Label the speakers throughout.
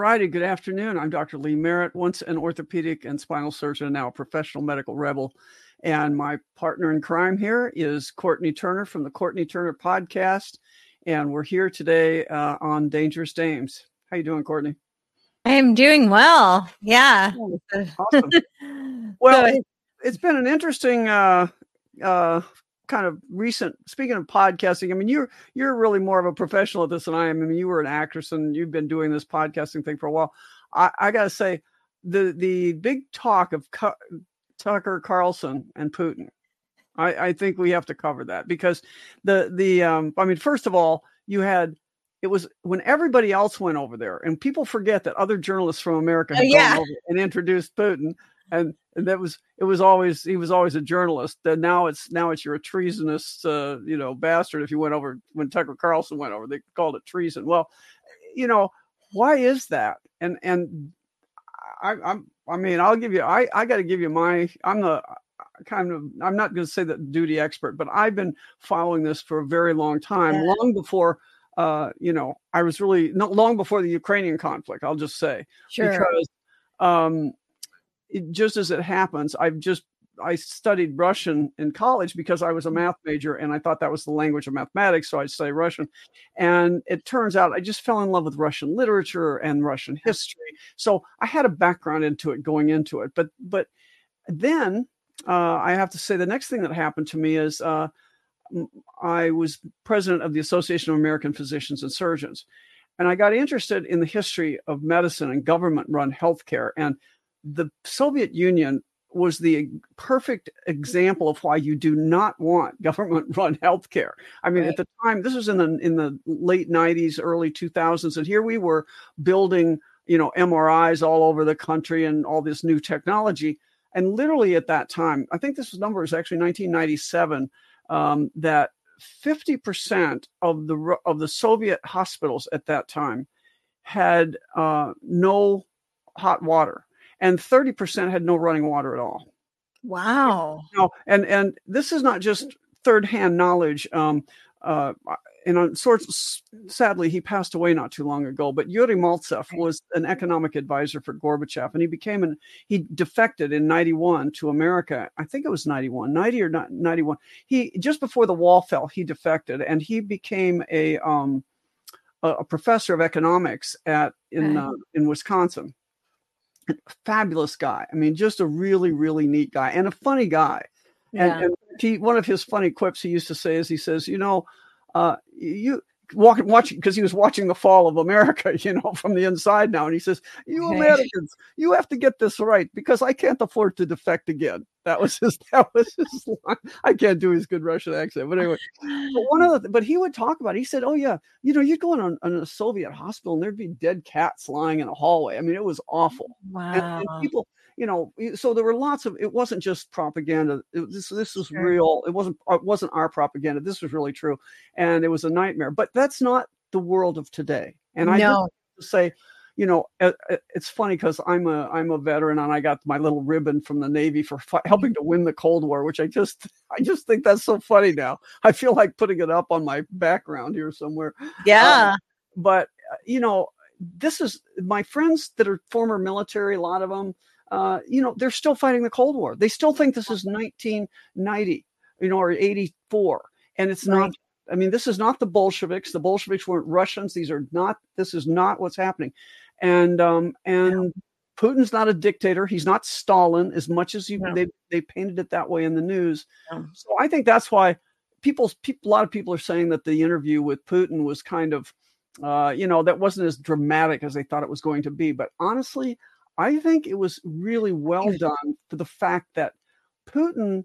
Speaker 1: Righty. Good afternoon. I'm Dr. Lee Merritt, once an orthopedic and spinal surgeon, now a professional medical rebel. And my partner in crime here is Courtenay Turner from the Courtenay Turner podcast. And we're here today uh, on Dangerous Dames. How you doing, Courtenay?
Speaker 2: I'm doing well. Yeah.
Speaker 1: Oh, awesome. well, it, has been an interesting uh, uh, kind of recent speaking of podcasting i mean you're you're really more of a professional at this than i am i mean you were an actress and you've been doing this podcasting thing for a while i, I gotta say the the big talk of Cu- tucker carlson and putin I, I think we have to cover that because the the um i mean first of all you had it was when everybody else went over there and people forget that other journalists from america had oh, yeah. gone over and introduced putin and, and that was it was always he was always a journalist. That now it's now it's you're a treasonous uh, you know bastard if you went over when Tucker Carlson went over they called it treason. Well, you know why is that? And and I, I'm I mean I'll give you I I got to give you my I'm the kind of I'm not going to say that duty expert, but I've been following this for a very long time, yeah. long before uh, you know, I was really not long before the Ukrainian conflict, I'll just say.
Speaker 2: Sure.
Speaker 1: Because um, it, just as it happens, I've just I studied Russian in college because I was a mm. math major and I thought that was the language of mathematics. So I'd study Russian. And it turns out I just fell in love with Russian literature and Russian history. So I had a background into it going into it. But but then uh, I have to say the next thing that happened to me is uh, I was president of the Association of American Physicians and Surgeons. And I got interested in the history of medicine and government run healthcare. And the Soviet Union was the perfect example of why you do not want government run healthcare. I mean, right. at the time, this was in the in the late 90s, early 2000s, and here we were building, you know, MRIs all over the country and all this new technology. And literally at that time, I think this number is actually 1997, um, that 50% of the of the Soviet hospitals at that time had uh, no hot water and 30% had no running water at all.
Speaker 2: Wow.
Speaker 1: No, and and this is not just third hand knowledge. Um, uh, and on sorts, sadly, he passed away not too long ago. But Yuri Maltsev was an economic advisor for Gorbachev, and he became an he defected in '91 to America. I think it was '91, '90 or not '91. He just before the wall fell, he defected, and he became a um, a, a professor of economics at in uh, in Wisconsin fabulous guy. I mean, just a really, really neat guy and a funny guy. Yeah. And, and he, one of his funny quips he used to say is he says, you know, uh, you walking watching because he was watching the fall of America, you know, from the inside now. And he says, You Americans, you have to get this right because I can't afford to defect again. That was his that was his line. I can't do his good Russian accent. But anyway, but one of the but he would talk about it. he said, Oh yeah, you know, you'd go in, on, on a Soviet hospital and there'd be dead cats lying in a hallway. I mean, it was awful.
Speaker 2: Wow.
Speaker 1: And, and people you know, so there were lots of. It wasn't just propaganda. It, this this was sure. real. It wasn't it wasn't our propaganda. This was really true, and it was a nightmare. But that's not the world of today. And I to say, you know, it's funny because I'm a I'm a veteran and I got my little ribbon from the Navy for fi- helping to win the Cold War, which I just I just think that's so funny now. I feel like putting it up on my background here somewhere.
Speaker 2: Yeah.
Speaker 1: Um, but uh, you know, this is my friends that are former military. A lot of them uh, you know, they're still fighting the Cold War. They still think this is 1990, you know, or 84. And it's right. not, I mean, this is not the Bolsheviks. The Bolsheviks weren't Russians. These are not, this is not what's happening. And, um, and, yeah. Putin's not a dictator. He's not Stalin as much as you, no. they, they painted it that way in the news. So I think that's why people, a lot of people are saying that the interview with Putin was kind of, uh, you know, that wasn't as dramatic as they thought it was going to be. But honestly, I think it was really well done for the fact that Putin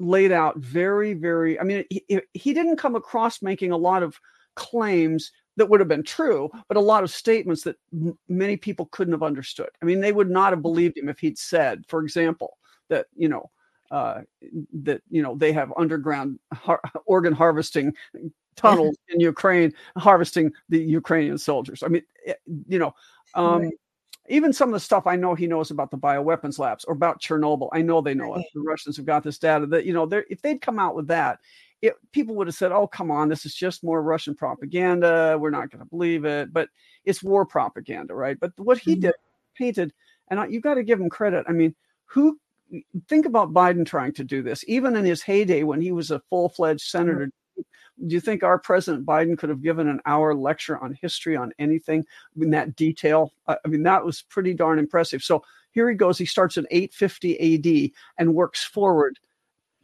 Speaker 1: laid out very, very, I mean, he, he didn't come across making a lot of claims that would have been true, but a lot of statements that m- many people couldn't have understood. I mean, they would not have believed him if he'd said, for example, that, you know, uh, that you know they have underground har- organ harvesting tunnels in Ukraine harvesting the Ukrainian soldiers. I mean, eh, you know, um, even some of the stuff I know he knows about the bioweapons labs or about Chernobyl. I know they know it. The Russians have got this data that, you know, if they'd come out with that, it, people would have said, "Oh, come on, this is just more Russian propaganda. We're not going to believe it." But it's war propaganda, right? But what he mm-hmm. did, painted, and you got to give him credit. I mean, who think about Biden trying to do this, even in his heyday when he was a full fledged senator. Mm-hmm. Do you think our President Biden could have given an hour lecture on history on anything in that detail? I mean, that was pretty darn impressive. So here he goes. He starts in 850 AD and works forward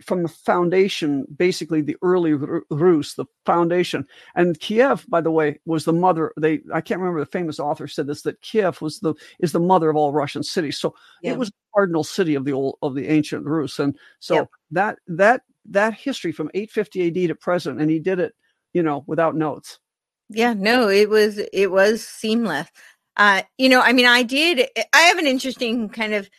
Speaker 1: from the foundation, basically the early Rus, the foundation. And Kiev, by the way, was the mother. They I can't remember the famous author said this that Kiev was the is the mother of all Russian cities. So yeah. it was the cardinal city of the old of the ancient Rus. And so yeah. that that that history from 850 AD to present, and he did it, you know, without notes.
Speaker 2: Yeah, no, it was it was seamless. Uh, you know, I mean, I did. I have an interesting kind of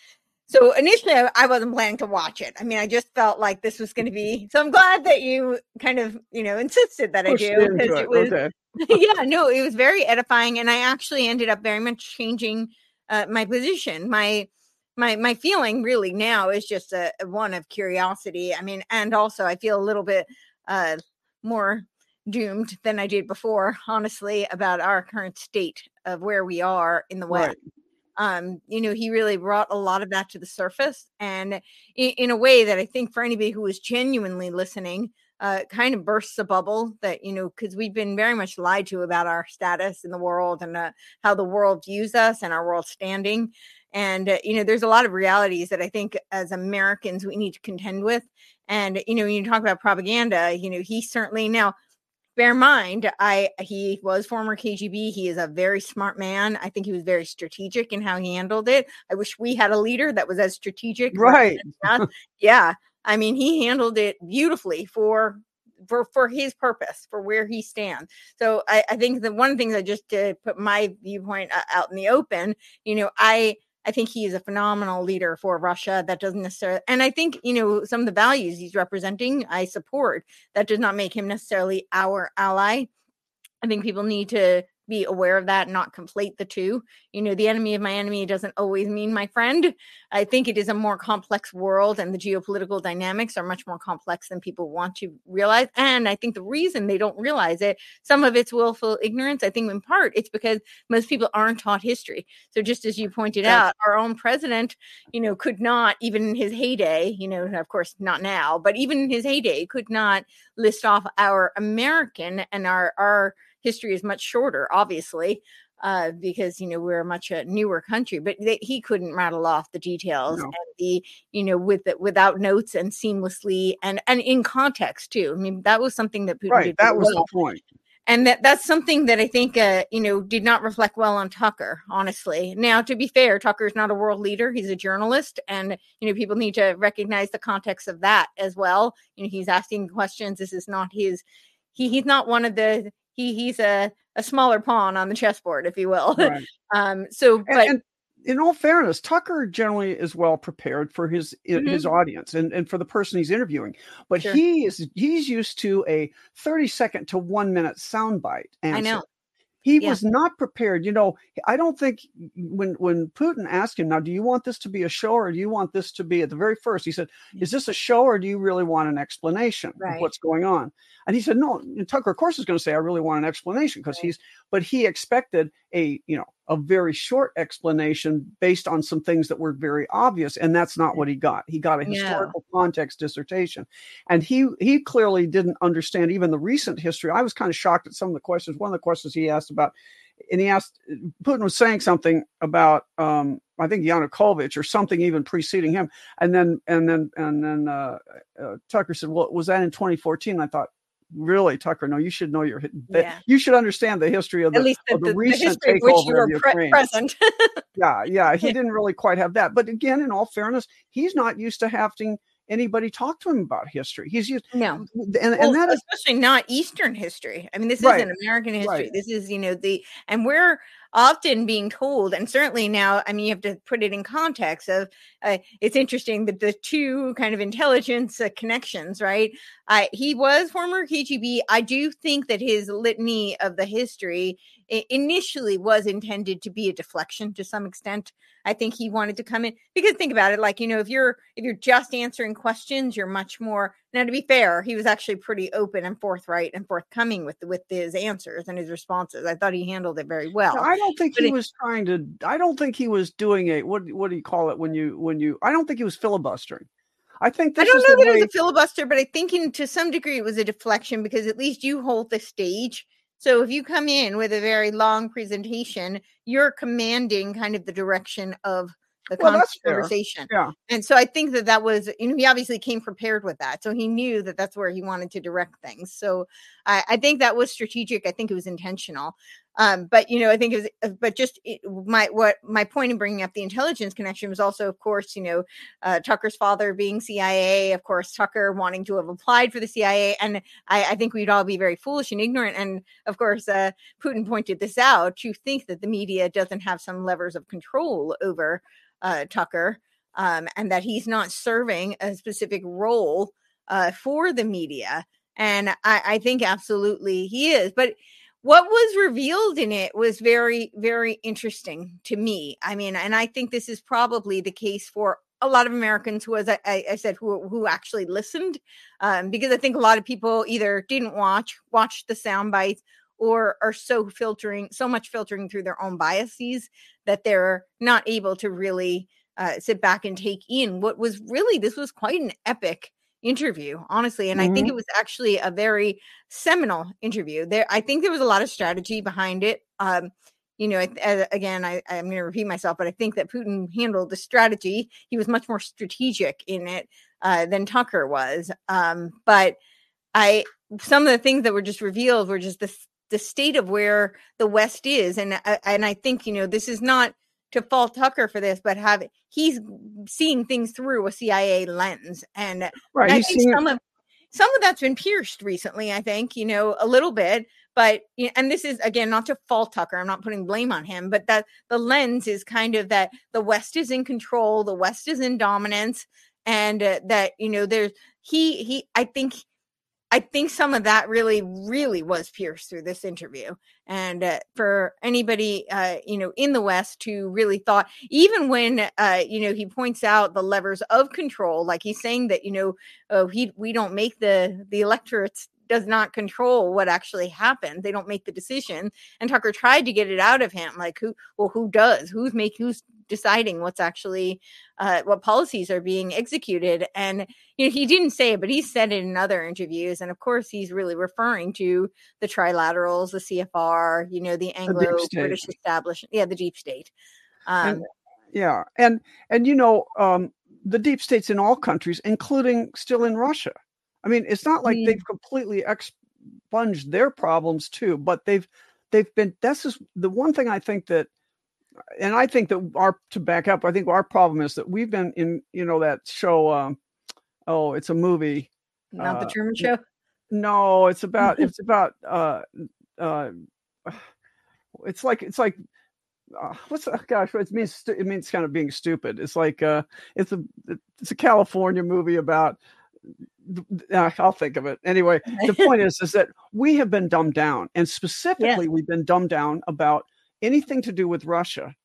Speaker 2: so initially I wasn't planning to watch it. I mean, I just felt like this was going to be, so I'm glad that you kind of, you know, insisted that Pushed I do because it, it was, okay. yeah, no, it was very edifying. And I actually ended up very much changing uh, my position. My, my, my feeling really now is just a, a one of curiosity. I mean, and also I feel a little bit uh, more doomed than I did before, honestly, about our current state of where we are in the West. Right um, you know, he really brought a lot of that to the surface and in, in a way that I think for anybody who was genuinely listening, uh, kind of bursts a bubble that, you know, because we've been very much lied to about our status in the world and uh, how the world views us and our world standing. And, uh, you know, there's a lot of realities that I think as Americans we need to contend with. And, you know, when you talk about propaganda, you know, he certainly now bear in mind i he was former kgb he is a very smart man i think he was very strategic in how he handled it i wish we had a leader that was as strategic
Speaker 1: right.
Speaker 2: yeah i mean he handled it beautifully for for for his purpose for where he stands so i, I think the one of the things i just to put my viewpoint uh, out in the open you know i I think he is a phenomenal leader for Russia. That doesn't necessarily, and I think, you know, some of the values he's representing, I support. That does not make him necessarily our ally. I think people need to be aware of that and not conflate the two. You know, the enemy of my enemy doesn't always mean my friend. I think it is a more complex world and the geopolitical dynamics are much more complex than people want to realize. And I think the reason they don't realize it, some of it's willful ignorance. I think in part it's because most people aren't taught history. So just as you pointed out, our own president, you know, could not even in his heyday, you know, of course not now, but even in his heyday could not list off our American and our our history is much shorter, obviously, uh, because you know we're a much a newer country. But they, he couldn't rattle off the details no. and the you know with the, without notes and seamlessly and and in context too. I mean that was something that
Speaker 1: Putin right. that was well. the point
Speaker 2: and that that's something that I think uh, you know did not reflect well on Tucker. Honestly, now to be fair, Tucker is not a world leader; he's a journalist, and you know people need to recognize the context of that as well. You know, he's asking questions. This is not his. He he's not one of the he he's a a smaller pawn on the chessboard, if you will. Right. um, so, but. And, and
Speaker 1: in all fairness, Tucker generally is well prepared for his mm-hmm. his audience and, and for the person he's interviewing. But sure. he is he's used to a 30 second to one minute soundbite answer. I know. He yeah. was not prepared. You know, I don't think when when Putin asked him, "Now, do you want this to be a show or do you want this to be at the very first? He said, "Is this a show or do you really want an explanation right. of what's going on?" And he said, "No." And Tucker, of course, is going to say, "I really want an explanation," because right. he's. But he expected a you know a very short explanation based on some things that were very obvious and that's not what he got. He got a historical yeah. context dissertation. And he he clearly didn't understand even the recent history. I was kind of shocked at some of the questions. One of the questions he asked about and he asked putin was saying something about um i think yanukovych or something even preceding him. And then and then and then uh, uh tucker said well was that in 2014 i thought really, Tucker, no, you should know your yeah. you should understand the history of the, At least the, of the, the recent the takeover of Ukraine. present. yeah, yeah, he didn't really quite have that. But again, in all fairness, he's not used to having anybody talk to him about history. He's used
Speaker 2: no, and, well, and that especially is, not Eastern history. I mean, this right, isn't American history. Right. This is you know the and we're often being told, and certainly now, I mean, you have to put it in context of uh, it's interesting that the two kind of intelligence uh, connections, right? Uh, he was former KGB. I do think that his litany of the history initially was intended to be a deflection to some extent. I think he wanted to come in because think about it, like you know, if you're if you're just answering questions, you're much more. Now, to be fair, he was actually pretty open and forthright and forthcoming with with his answers and his responses. I thought he handled it very well.
Speaker 1: I don't think he was trying to. I don't think he was doing a what what do you call it when you when you. I don't think he was filibustering. I think
Speaker 2: I don't know that way- it was a filibuster, but I think in, to some degree it was a deflection because at least you hold the stage so if you come in with a very long presentation, you're commanding kind of the direction of the well, conversation.
Speaker 1: Yeah.
Speaker 2: And so I think that that was, you know, he obviously came prepared with that. So he knew that that's where he wanted to direct things. So I, I think that was strategic. I think it was intentional. Um, but you know, I think it was, uh, but just it, my what my point in bringing up the intelligence connection was also, of course, you know, uh, Tucker's father being CIA, of course, Tucker wanting to have applied for the CIA, and I, I think we'd all be very foolish and ignorant. And of course, uh, Putin pointed this out to think that the media doesn't have some levers of control over uh, Tucker, um, and that he's not serving a specific role uh, for the media. And I, I think absolutely he is, but what was revealed in it was very very interesting to me. I mean and i think this is probably the case for a lot of americans who as i, I said who, who actually listened um, because i think a lot of people either didn't watch watched the sound bites or are so filtering so much filtering through their own biases that they're not able to really uh, sit back and take in what was really this was quite an epic interview honestly and mm-hmm. i think mm-hmm. it was actually a very seminal interview there i think there was a lot of strategy behind it um you know again I, i'm going to repeat myself but i think that putin handled the strategy he was much more strategic in it uh, than tucker was um but i some of the things that were just revealed were just the the state of where the west is and and i think you know this is not to fault Tucker for this, but have he's seeing things through a CIA lens, and
Speaker 1: right, I
Speaker 2: think some of some of that's been pierced recently. I think you know a little bit, but and this is again not to fault Tucker. I'm not putting blame on him, but that the lens is kind of that the West is in control, the West is in dominance, and uh, that you know there's he he. I think I think some of that really, really was pierced through this interview. And uh, for anybody, uh, you know, in the West who really thought, even when, uh, you know, he points out the levers of control, like he's saying that, you know, oh, he, we don't make the the electorates does not control what actually happened. They don't make the decision. And Tucker tried to get it out of him, like who, well, who does? Who's make who's deciding what's actually uh, what policies are being executed? And you know, he didn't say it, but he said it in other interviews. And of course, he's really referring to the trilaterals, the CFR, you know, the Anglo-British establishment, yeah, the deep state. Um,
Speaker 1: and, yeah, and and you know, um, the deep states in all countries, including still in Russia. I mean, it's not like mm. they've completely expunged their problems too, but they've they've been. This is the one thing I think that, and I think that our to back up, I think our problem is that we've been in you know that show. Um, oh, it's a movie.
Speaker 2: Not uh, the Truman Show.
Speaker 1: No, it's about it's about uh uh it's like it's like uh, what's uh, gosh it means it means kind of being stupid it's like uh it's a it's a california movie about I'll think of it anyway. The point is, is that we have been dumbed down, and specifically, yeah. we've been dumbed down about anything to do with Russia.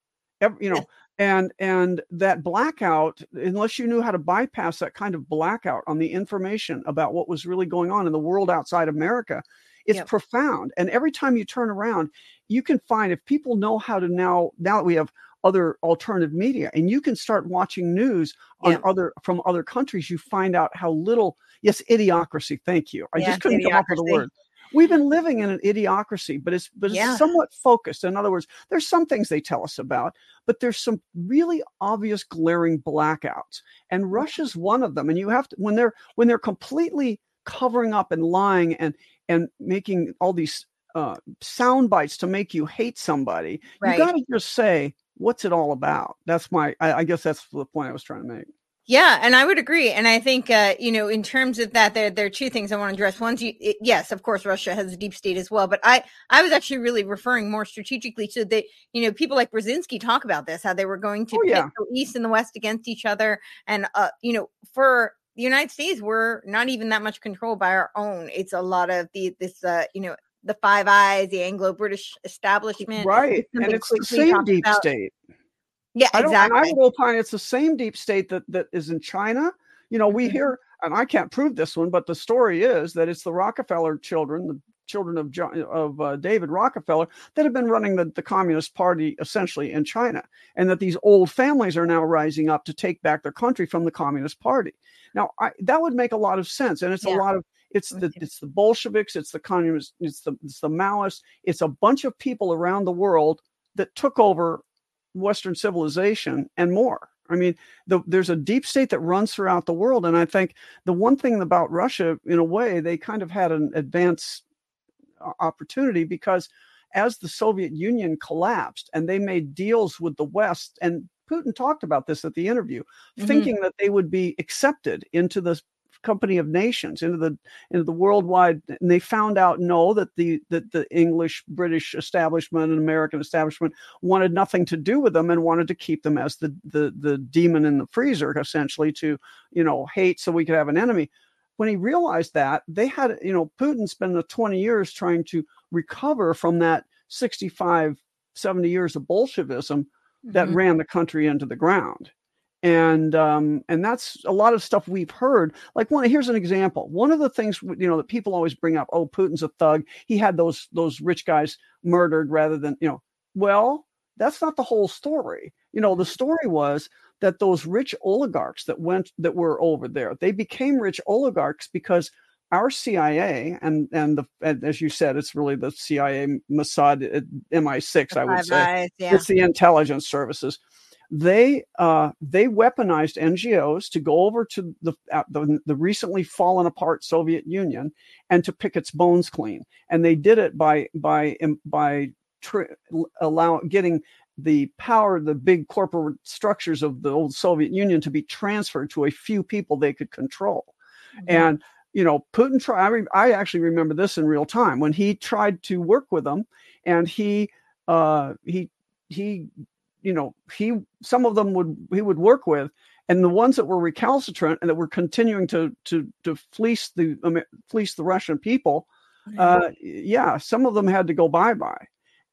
Speaker 1: you know, and and that blackout, unless you knew how to bypass that kind of blackout on the information about what was really going on in the world outside America, it's yep. profound. And every time you turn around, you can find if people know how to now now that we have other alternative media and you can start watching news on yeah. other from other countries you find out how little yes idiocracy thank you i just couldn't idiocracy. come up with a word we've been living in an idiocracy but it's but it's yeah. somewhat focused in other words there's some things they tell us about but there's some really obvious glaring blackouts and russia's one of them and you have to when they're when they're completely covering up and lying and and making all these uh, sound bites to make you hate somebody right. you got to just say what's it all about? That's my, I, I, guess that's the point I was trying to make.
Speaker 2: Yeah, and I would agree. And I think, uh, you know, in terms of that, there, there are two things I want to address. One's, you, it, yes, of course, Russia has a deep state as well, but I, I was actually really referring more strategically to the, you know, people like Brzezinski talk about this, how they were going to oh, yeah. the East and the West against each other. And, uh, you know, for the United States, we're not even that much controlled by our own. It's a lot of the, this, uh, you know, the Five Eyes, the Anglo-British establishment,
Speaker 1: right? And it's the same deep about. state.
Speaker 2: Yeah, I exactly.
Speaker 1: I will opine it's the same deep state that that is in China. You know, we mm-hmm. hear, and I can't prove this one, but the story is that it's the Rockefeller children, the children of John, of uh, David Rockefeller that have been running the, the Communist Party essentially in China, and that these old families are now rising up to take back their country from the Communist Party. Now, I, that would make a lot of sense, and it's yeah. a lot of it's the it's the Bolsheviks, it's the communists, it's the it's the Maoists, it's a bunch of people around the world that took over Western civilization and more. I mean, the, there's a deep state that runs throughout the world, and I think the one thing about Russia, in a way, they kind of had an advance opportunity because as the Soviet Union collapsed and they made deals with the West, and Putin talked about this at the interview, mm-hmm. thinking that they would be accepted into the company of nations into the into the worldwide and they found out no that the that the english british establishment and american establishment wanted nothing to do with them and wanted to keep them as the the the demon in the freezer essentially to you know hate so we could have an enemy when he realized that they had you know putin spent the 20 years trying to recover from that 65 70 years of bolshevism that mm-hmm. ran the country into the ground and um, and that's a lot of stuff we've heard. Like one, here's an example. One of the things you know that people always bring up. Oh, Putin's a thug. He had those those rich guys murdered rather than you know. Well, that's not the whole story. You know, the story was that those rich oligarchs that went that were over there, they became rich oligarchs because our CIA and and the and as you said, it's really the CIA, Mossad, uh, MI6. I would say eyes, yeah. it's the intelligence services they uh, they weaponized NGOs to go over to the, uh, the, the recently fallen apart Soviet Union and to pick its bones clean. And they did it by by by tr- allow getting the power, the big corporate structures of the old Soviet Union to be transferred to a few people they could control. Mm-hmm. And you know, Putin tried. I, re- I actually remember this in real time when he tried to work with them, and he uh, he he you know he some of them would he would work with and the ones that were recalcitrant and that were continuing to to to fleece the um, fleece the Russian people, uh, yeah, some of them had to go bye bye,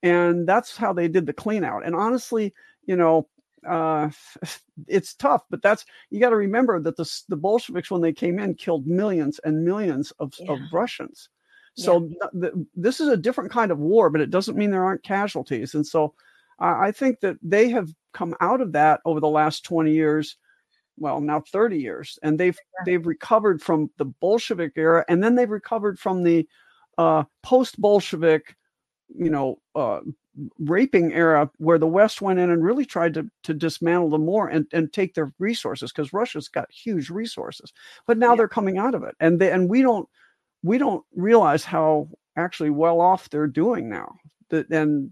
Speaker 1: and that's how they did the clean out. And honestly, you know, uh, it's tough, but that's you got to remember that the the Bolsheviks when they came in killed millions and millions of yeah. of Russians. So yeah. th- this is a different kind of war, but it doesn't mean there aren't casualties. And so I think that they have come out of that over the last 20 years well now 30 years and they've yeah. they've recovered from the bolshevik era and then they've recovered from the uh, post bolshevik you know uh, raping era where the west went in and really tried to to dismantle them more and and take their resources because russia's got huge resources but now yeah. they're coming out of it and they, and we don't we don't realize how actually well off they're doing now that and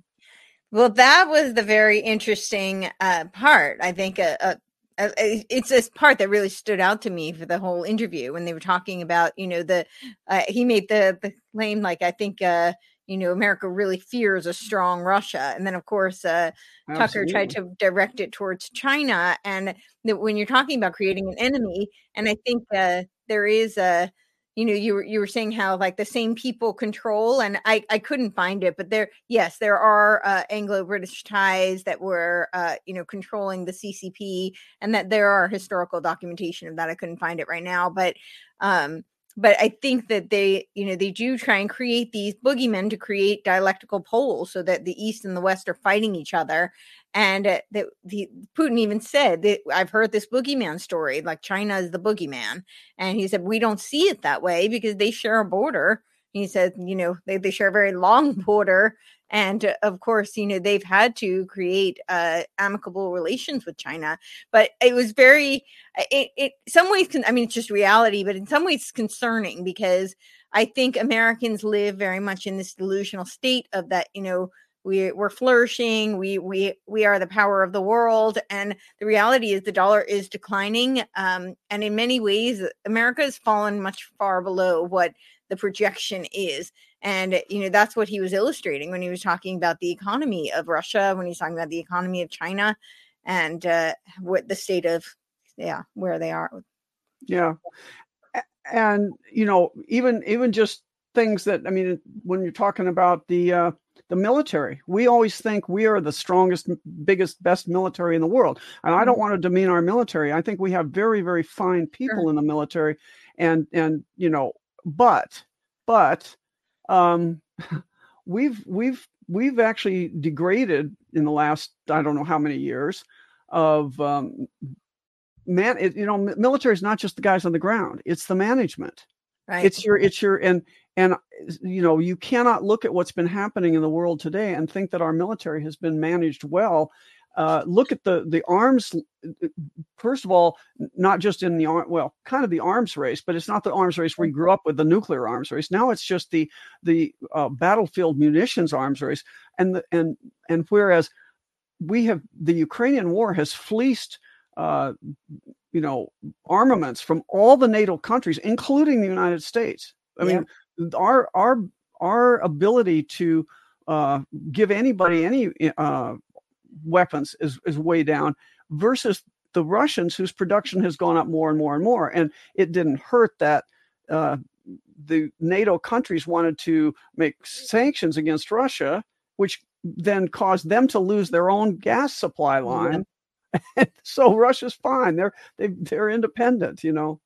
Speaker 2: well, that was the very interesting uh, part. I think uh, uh, uh it's this part that really stood out to me for the whole interview when they were talking about, you know, the uh, he made the the claim like I think uh, you know America really fears a strong Russia, and then of course Tucker tried to direct it towards China, and when you're talking about creating an enemy, and I think there is a you know you were you were saying how like the same people control and i i couldn't find it but there yes there are uh, anglo-british ties that were uh, you know controlling the ccp and that there are historical documentation of that i couldn't find it right now but um but I think that they, you know, they do try and create these boogeymen to create dialectical poles so that the East and the West are fighting each other. And uh, that the Putin even said that I've heard this boogeyman story, like China is the boogeyman, and he said we don't see it that way because they share a border. He said, you know, they, they share a very long border, and uh, of course you know they've had to create uh, amicable relations with china but it was very uh, it, it some ways i mean it's just reality but in some ways concerning because i think americans live very much in this delusional state of that you know we we're flourishing we we we are the power of the world and the reality is the dollar is declining um, and in many ways america has fallen much far below what the projection is and, you know, that's what he was illustrating when he was talking about the economy of Russia, when he's talking about the economy of China and uh, what the state of, yeah, where they are.
Speaker 1: Yeah. And, you know, even, even just things that I mean, when you're talking about the uh, the military, we always think we are the strongest, biggest, best military in the world, and I don't
Speaker 2: Mm-hmm.
Speaker 1: want to demean our military. I think we have very, very fine people
Speaker 2: Sure.
Speaker 1: in the military, and and you know, but but um, we've we've we've actually degraded in the last I don't know how many years of um, man. It, you know, military is not just the guys on the ground; it's the management
Speaker 2: Right.
Speaker 1: it's your it's your and and you know you cannot look at what's been happening in the world today and think that our military has been managed well. Uh, look at the the arms first of all not just in the ar- well kind of the arms race but it's not the arms race we grew up with the nuclear arms race. Now it's just the the uh, battlefield munitions arms race. And the, and and whereas we have the ukrainian war has fleeced uh, you know armaments from all the NATO countries, including the United States. I mean, our our our ability to uh, give anybody any uh, weapons is is way down versus the Russians, whose production has gone up more and more and more. And it didn't hurt that uh, the NATO countries wanted to make sanctions against Russia, which then caused them to lose their own gas supply line. so Russia's fine. They're they they're independent, you know.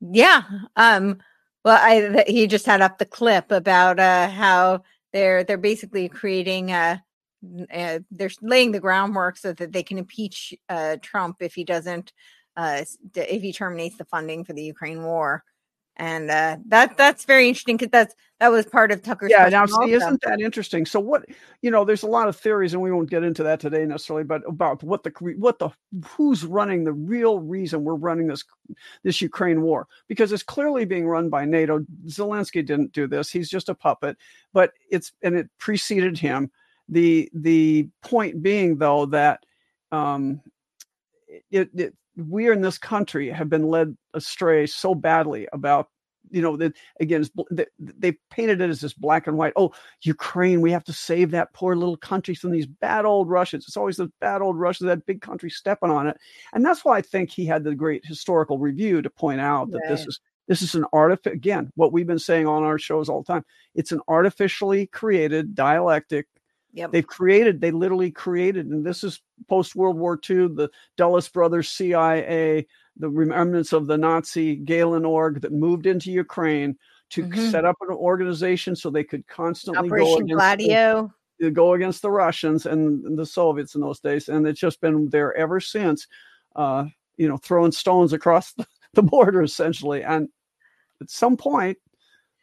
Speaker 2: Yeah. Um. Well, I th- he just had up the clip about uh how they're they're basically creating uh, uh they're laying the groundwork so that they can impeach uh Trump if he doesn't uh if he terminates the funding for the Ukraine war. And uh that that's very interesting because that's that was part of Tucker's
Speaker 1: Yeah, now see, isn't that interesting? So what you know, there's a lot of theories, and we won't get into that today necessarily, but about what the what the who's running the real reason we're running this this Ukraine war because it's clearly being run by NATO. Zelensky didn't do this; he's just a puppet. But it's and it preceded him. The the point being though that um, it, it we in this country have been led astray so badly about you know that again it's, they, they painted it as this black and white oh ukraine we have to save that poor little country from these bad old russians. It's always the bad old russians that big country stepping on it. And that's why i think he had the great historical review to point out that this is this is an artific again what we've been saying on our shows all the time it's an artificially created dialectic
Speaker 2: Yep.
Speaker 1: they've created they literally created and this is post world war ii the dulles brothers cia the remnants of the nazi Gehlen org that moved into ukraine to
Speaker 2: Mhm.
Speaker 1: set up an organization so they could constantly go
Speaker 2: Operation
Speaker 1: against, the,
Speaker 2: Gladio.
Speaker 1: go against the russians and the soviets in those days and it's just been there ever since uh, you know throwing stones across the, the border essentially and at some point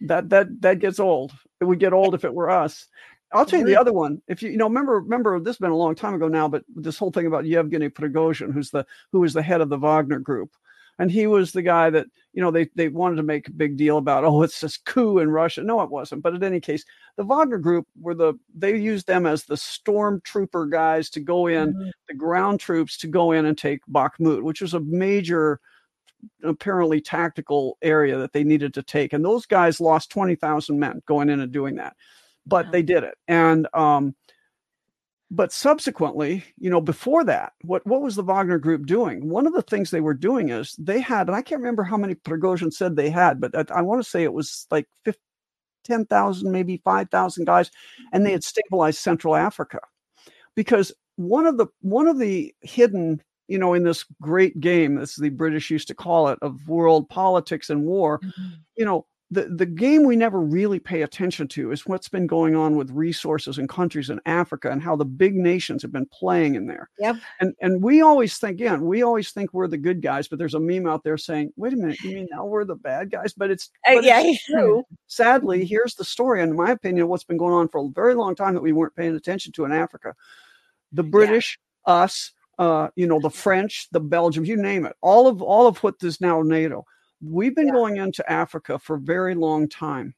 Speaker 1: that that that gets old it would get old if it were us I'll tell you the other one. If you you know remember remember this has been a long time ago now, but this whole thing about Yevgeny Prigozhin, who's the who was the head of the Wagner group, and he was the guy that you know they they wanted to make a big deal about. Oh, it's this coup in Russia. No, it wasn't. But in any case, the Wagner group were the they used them as the stormtrooper guys to go in,
Speaker 2: Mhm.
Speaker 1: the ground troops to go in and take Bakhmut, which was a major apparently tactical area that they needed to take and those guys lost 20,000 men going in and doing that but they did it. And um but subsequently you know before that what what was the wagner group doing? One of the things they were doing is they had and i can't remember how many prigozhin said they had but i, I want to say it was like 50, 10,000 maybe 5,000 guys and they had stabilized central africa. Because one of the one of the hidden you know in this great game as the british used to call it of world politics and war
Speaker 2: Mhm.
Speaker 1: you know the, the game we never really pay attention to is what's been going on with resources and countries in Africa and how the big nations have been playing in there.
Speaker 2: Yep.
Speaker 1: And and we always think, again, we always think we're the good guys, but there's a meme out there saying, wait a minute, you mean now we're the bad guys? But it's,
Speaker 2: Uh, yeah.
Speaker 1: it's true. Sadly, here's the story, in my opinion, what's been going on for a very long time that we weren't paying attention to in Africa. The British, us, uh, you know, the French, the Belgians, you name it, all of all of what is now NATO. We've been
Speaker 2: Yeah.
Speaker 1: going into Africa for a very long time.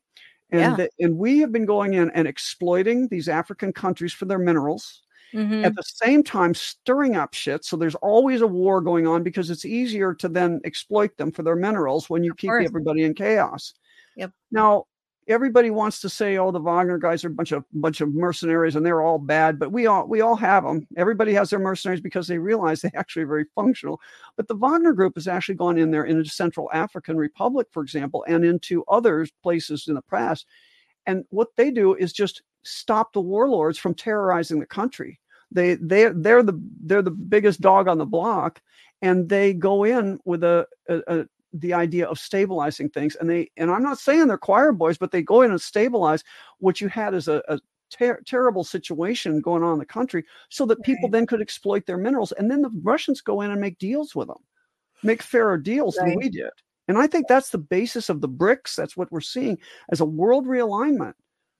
Speaker 1: And,
Speaker 2: Yeah.
Speaker 1: the- and we have been going in and exploiting these African countries for their minerals
Speaker 2: Mhm.
Speaker 1: at the same time stirring up shit. So there's always a war going on because it's easier to then exploit them for their minerals when you
Speaker 2: Of
Speaker 1: keep
Speaker 2: course.
Speaker 1: everybody in chaos.
Speaker 2: Yep.
Speaker 1: Now, everybody wants to say, "Oh, the Wagner guys are a bunch of bunch of mercenaries and they're all bad," but we all we all have them. Everybody has their mercenaries because they realize they're actually very functional. But the Wagner Group has actually gone in there in a Central African Republic, for example, and into other places in the past. And what they do is just stop the warlords from terrorizing the country. They they they're the they're the biggest dog on the block, and they go in with a, a, a the idea of stabilizing things. And they and I'm not saying they're choir boys, but they go in and stabilize what you had as a, a ter- terrible situation going on in the country, so that people then could exploit their minerals. And then the Russians go in and make deals with them, make fairer deals right. than we did. And I think that's the basis of the BRICS. That's what we're seeing as a world realignment.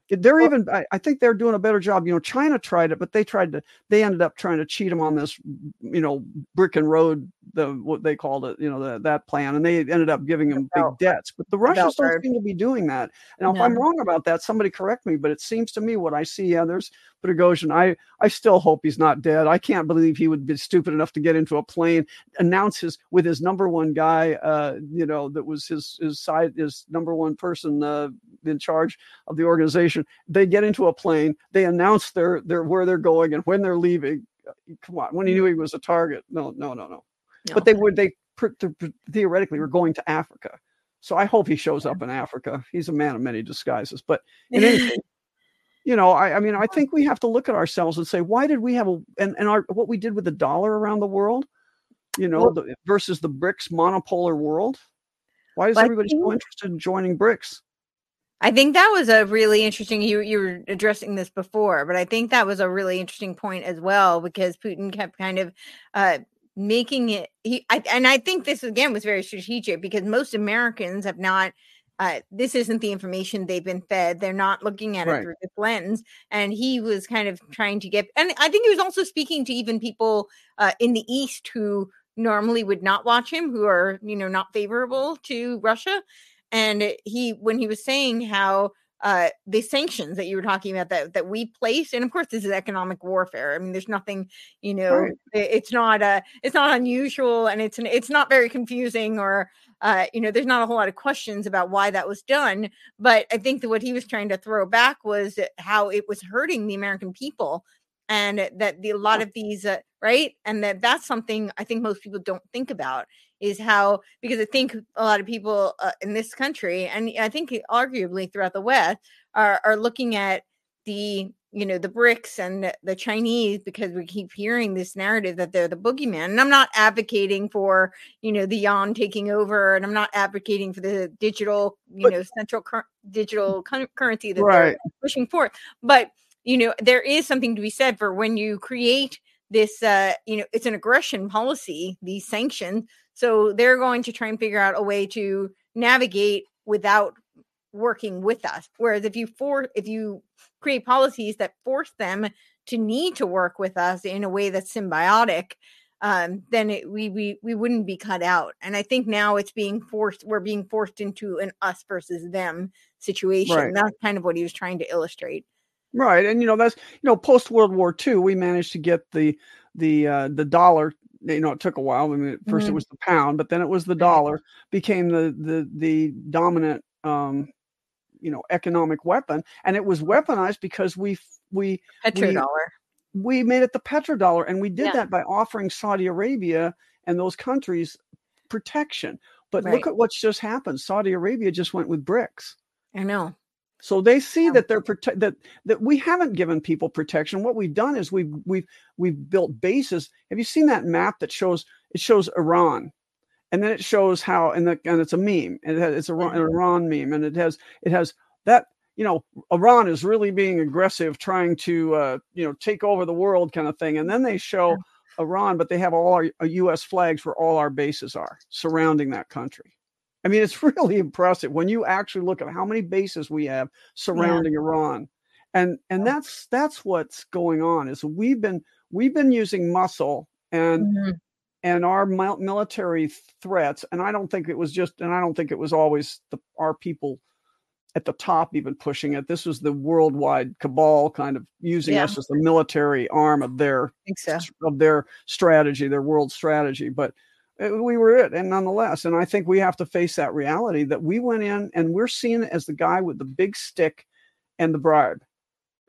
Speaker 1: They're even, I, I, think they're doing a better job. You know, China tried it, but they tried to, they ended up trying to cheat them on this, you know, brick and road, the what they called it, you know, the, that plan, and they ended up giving them big debts. But the Russians don't seem to be doing that. Now, if I'm wrong about that, somebody correct me. But it seems to me what I see, yeah, there's Prigozhin. I, I still hope he's not dead. I can't believe he would be stupid enough to get into a plane, announce his with his number one guy, uh, you know, that was his his side his number one person uh, in charge of the organization. They get into a plane, they announce their their where they're going and when they're leaving. Come on, when he knew he was a target. No, no, no, no. No. But they would they theoretically were going to Africa. So I hope he shows up in Africa. He's a man of many disguises. But in any case, you know, I, I mean, I think we have to look at ourselves and say, why did we have a and, and our what we did with the dollar around the world, you know, well, the, versus the BRICS monopolar world? Why is everybody so interested in joining BRICS?
Speaker 2: I think that was a really interesting. You you were addressing this before, but I think that was a really interesting point as well because Putin kept kind of uh, making it. He I, and I think this again was very strategic because most Americans have not uh, this isn't the information they've been fed. They're not looking at it through this lens. And he was kind of trying to get, and I think he was also speaking to even people uh, in the East who normally would not watch him, who are, you know, not favorable to Russia. And he, when he was saying how uh the sanctions that you were talking about that that we placed, and of course this is economic warfare i mean there's nothing you know right. it's not uh it's not unusual and it's an, it's not very confusing or uh, you know, there's not a whole lot of questions about why that was done. But I think that what he was trying to throw back was how it was hurting the American people and that the, a lot of these, uh, right? And that that's something I think most people don't think about is how, because I think a lot of people uh, in this country, and I think arguably throughout the West, are, are looking at the you know the BRICS and the, Chinese because we keep hearing this narrative that they're the boogeyman. And I'm not advocating for you know the yuan taking over, and I'm not advocating for the digital you but, know central cur- digital currency that right. they're pushing for. But you know there is something to be said for when you create this uh you know it's an aggression policy these sanctions so they're going to try and figure out a way to navigate without working with us. Whereas if you for if you create policies that force them to need to work with us in a way that's symbiotic um, then it, we we we wouldn't be cut out. And i think now it's being forced we're being forced into an us versus them situation. Right. that's kind of what he was trying to illustrate
Speaker 1: right and you know that's you know post world war ii we managed to get the the uh the dollar you know it took a while i mean 1st mm-hmm. it was the pound but then it was the dollar became the the the dominant um you know economic weapon and it was weaponized because we we
Speaker 2: petrodollar
Speaker 1: we, we made it the petrodollar and we did yeah. that by offering saudi arabia and those countries protection but right. look at what's just happened saudi arabia just went with BRICS
Speaker 2: i know
Speaker 1: so they see that they're prote- that that we haven't given people protection. What we've done is we've we've we've built bases. Have you seen that map that shows it shows Iran and then it shows how and the and it's a meme and it has, it's a, an Iran meme and it has it has that you know Iran is really being aggressive trying to uh, you know take over the world kind of thing and then they show. Iran but they have all our US uh, flags where all our bases are surrounding that country. I mean it's really impressive when you actually look at how many bases we have surrounding yeah. Iran. And and that's that's what's going on is we've been we've been using muscle and mm-hmm and our military threats and i don't think it was just and i don't think it was always the, our people at the top even pushing it this was the worldwide cabal kind of using yeah. us as the military arm of their
Speaker 2: so.
Speaker 1: of their strategy their world strategy but We were it, and nonetheless, and I think we have to face that reality that we went in and we're seen as the guy with the big stick and the bribe.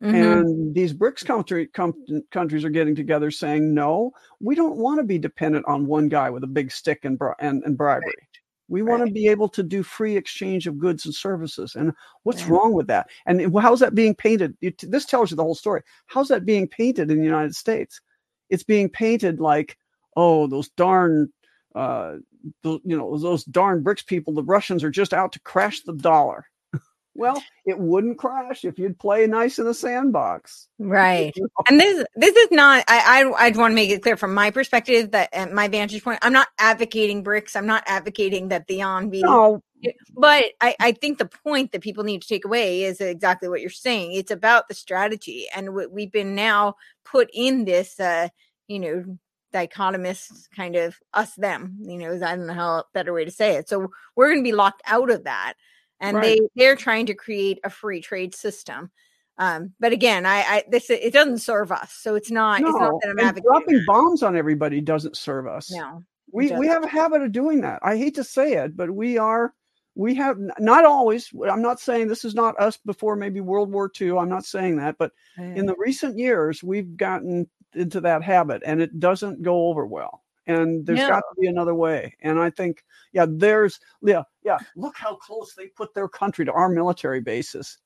Speaker 2: Mhm.
Speaker 1: And these BRICS country, com- countries are getting together saying, no, we don't want to be dependent on one guy with a big stick and, bri- and, and bribery. We want to be able to do free exchange of goods and services. And what's
Speaker 2: Right.
Speaker 1: wrong with that? And how's that being painted? This tells you the whole story. How's that being painted in the United States? It's being painted like, oh, those darn, uh, tho- you know, those darn BRICS people, the Russians are just out to crash the dollar. well, it wouldn't crash if you'd play nice in the sandbox.
Speaker 2: Right.
Speaker 1: You know?
Speaker 2: And this this is not I I I want to make it clear from my perspective that at my vantage point, I'm not advocating BRICS. I'm not advocating that the yuan be
Speaker 1: No,
Speaker 2: but I, I think the point that people need to take away is exactly what you're saying. It's about the strategy, and what we've been now put in this, uh, you know, dichotomous kind of us them. You know, I don't know how better way to say it. So we're going to be locked out of that, and
Speaker 1: Right.
Speaker 2: they they're trying to create a free trade system. Um, but again, I, I this it doesn't serve us, so it's not. it's not that I'm advocating.
Speaker 1: dropping bombs on everybody doesn't serve us.
Speaker 2: No,
Speaker 1: we we have a habit of doing that. I hate to say it, but we are we have not always. I'm not saying this is not us before maybe World War II. I'm not saying that, but in the recent years we've gotten into that habit, and it doesn't go over well. And there's got to be another way. And I think, yeah, there's yeah yeah. Look how close they put their country to our military bases.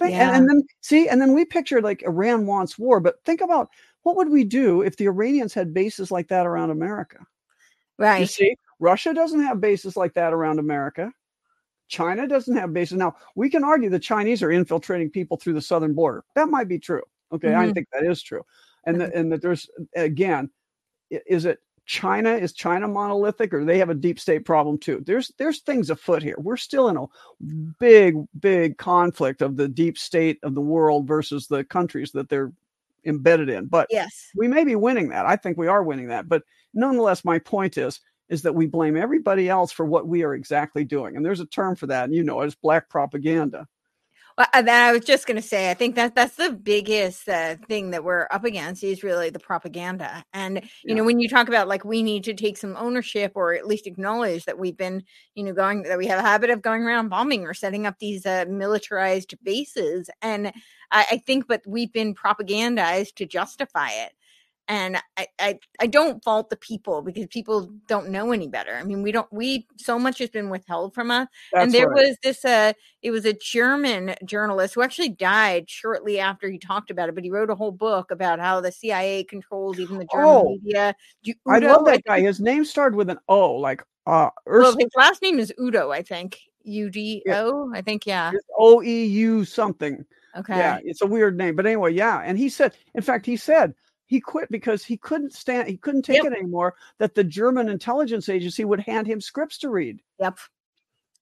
Speaker 1: And,
Speaker 2: Yeah.
Speaker 1: and then see, and then we picture like Iran wants war, but think about what would we do if the Iranians had bases like that around America?
Speaker 2: Right you
Speaker 1: see, Russia doesn't have bases like that around America. China doesn't have bases. Now, we can argue the Chinese are infiltrating people through the southern border. That might be true. Okay, I
Speaker 2: Mhm.
Speaker 1: think that is true. And that, and that there's again, is it China? Is China monolithic, or they have a deep state problem too? There's there's things afoot here. We're still in a big big conflict of the deep state of the world versus the countries that they're embedded in. But
Speaker 2: Yes.
Speaker 1: we may be winning that. I think we are winning that. But nonetheless, my point is is that we blame everybody else for what we are exactly doing. And there's a term for that, and you know it's black propaganda.
Speaker 2: Well, and I was just going to say, I think that that's the biggest uh, thing that we're up against is really the propaganda. And you
Speaker 1: Yeah.
Speaker 2: know, when you talk about like we need to take some ownership or at least acknowledge that we've been, you know, going that we have a habit of going around bombing or setting up these uh, militarized bases, and I, I think, but we've been propagandized to justify it. And I, I, I don't fault the people because people don't know any better. I mean, we don't. We so much has been withheld from us
Speaker 1: That's
Speaker 2: and there
Speaker 1: right.
Speaker 2: was this uh it was a german journalist who actually died shortly after he talked about it but he wrote a whole book about how the cia controls even the german
Speaker 1: Oh,
Speaker 2: media Ju-
Speaker 1: I love that guy.
Speaker 2: his-
Speaker 1: name started with an O, like uh,
Speaker 2: well, his last name is udo i think u-d-o i think yeah
Speaker 1: O E U something.
Speaker 2: okay
Speaker 1: Yeah, it's a weird name, but anyway, yeah. And he said, in fact, he said he quit because he couldn't stand, he couldn't take
Speaker 2: Yep.
Speaker 1: it anymore. That the German intelligence agency would hand him scripts to read,
Speaker 2: yep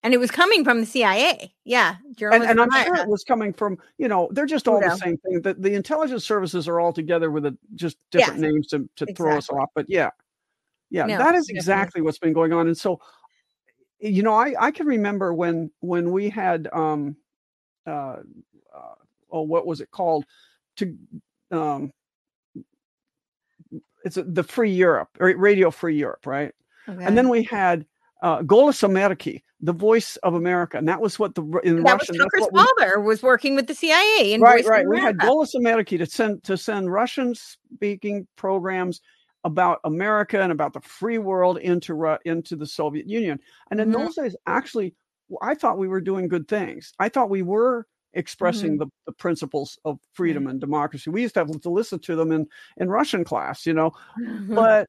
Speaker 2: and it was coming from the cia yeah
Speaker 1: and, and I'm sure it was coming from, you know, they're just all the same thing. The, the intelligence services are all together with a, just different names to, to throw us off. But yeah, yeah,
Speaker 2: No,
Speaker 1: that is
Speaker 2: definitely.
Speaker 1: exactly what's been going on. And so, you know, I I can remember when when we had um uh, uh oh what was it called to um it's the free Europe or Radio Free Europe, right?
Speaker 2: Okay.
Speaker 1: And then we had uh, Golos Ameriki, the voice of America, and that was what the in
Speaker 2: that
Speaker 1: Russian.
Speaker 2: was
Speaker 1: that's
Speaker 2: Tucker's father was working with the cia in
Speaker 1: right,
Speaker 2: Voice of
Speaker 1: right. We had. Golos Ameriki to send to send Russian speaking programs about America and about the free world into into the Soviet Union. And in
Speaker 2: Mhm.
Speaker 1: those days, actually, I thought we were doing good things. I thought we were expressing the, the principles of freedom and democracy. We used to have to listen to them in in Russian class, you know.
Speaker 2: Mhm.
Speaker 1: But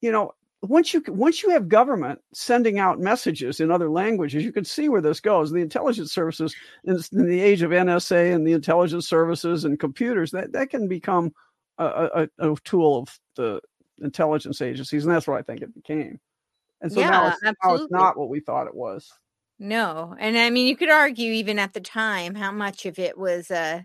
Speaker 1: you know, once you once you have government sending out messages in other languages, you can see where this goes. The intelligence services in, in the age of NSA and the intelligence services and computers that that can become a, a, a tool of the intelligence agencies, and that's what I think it became. And so now, it's, now it's not what we thought it was.
Speaker 2: No, and I mean, you could argue even at the time how much of it was, uh,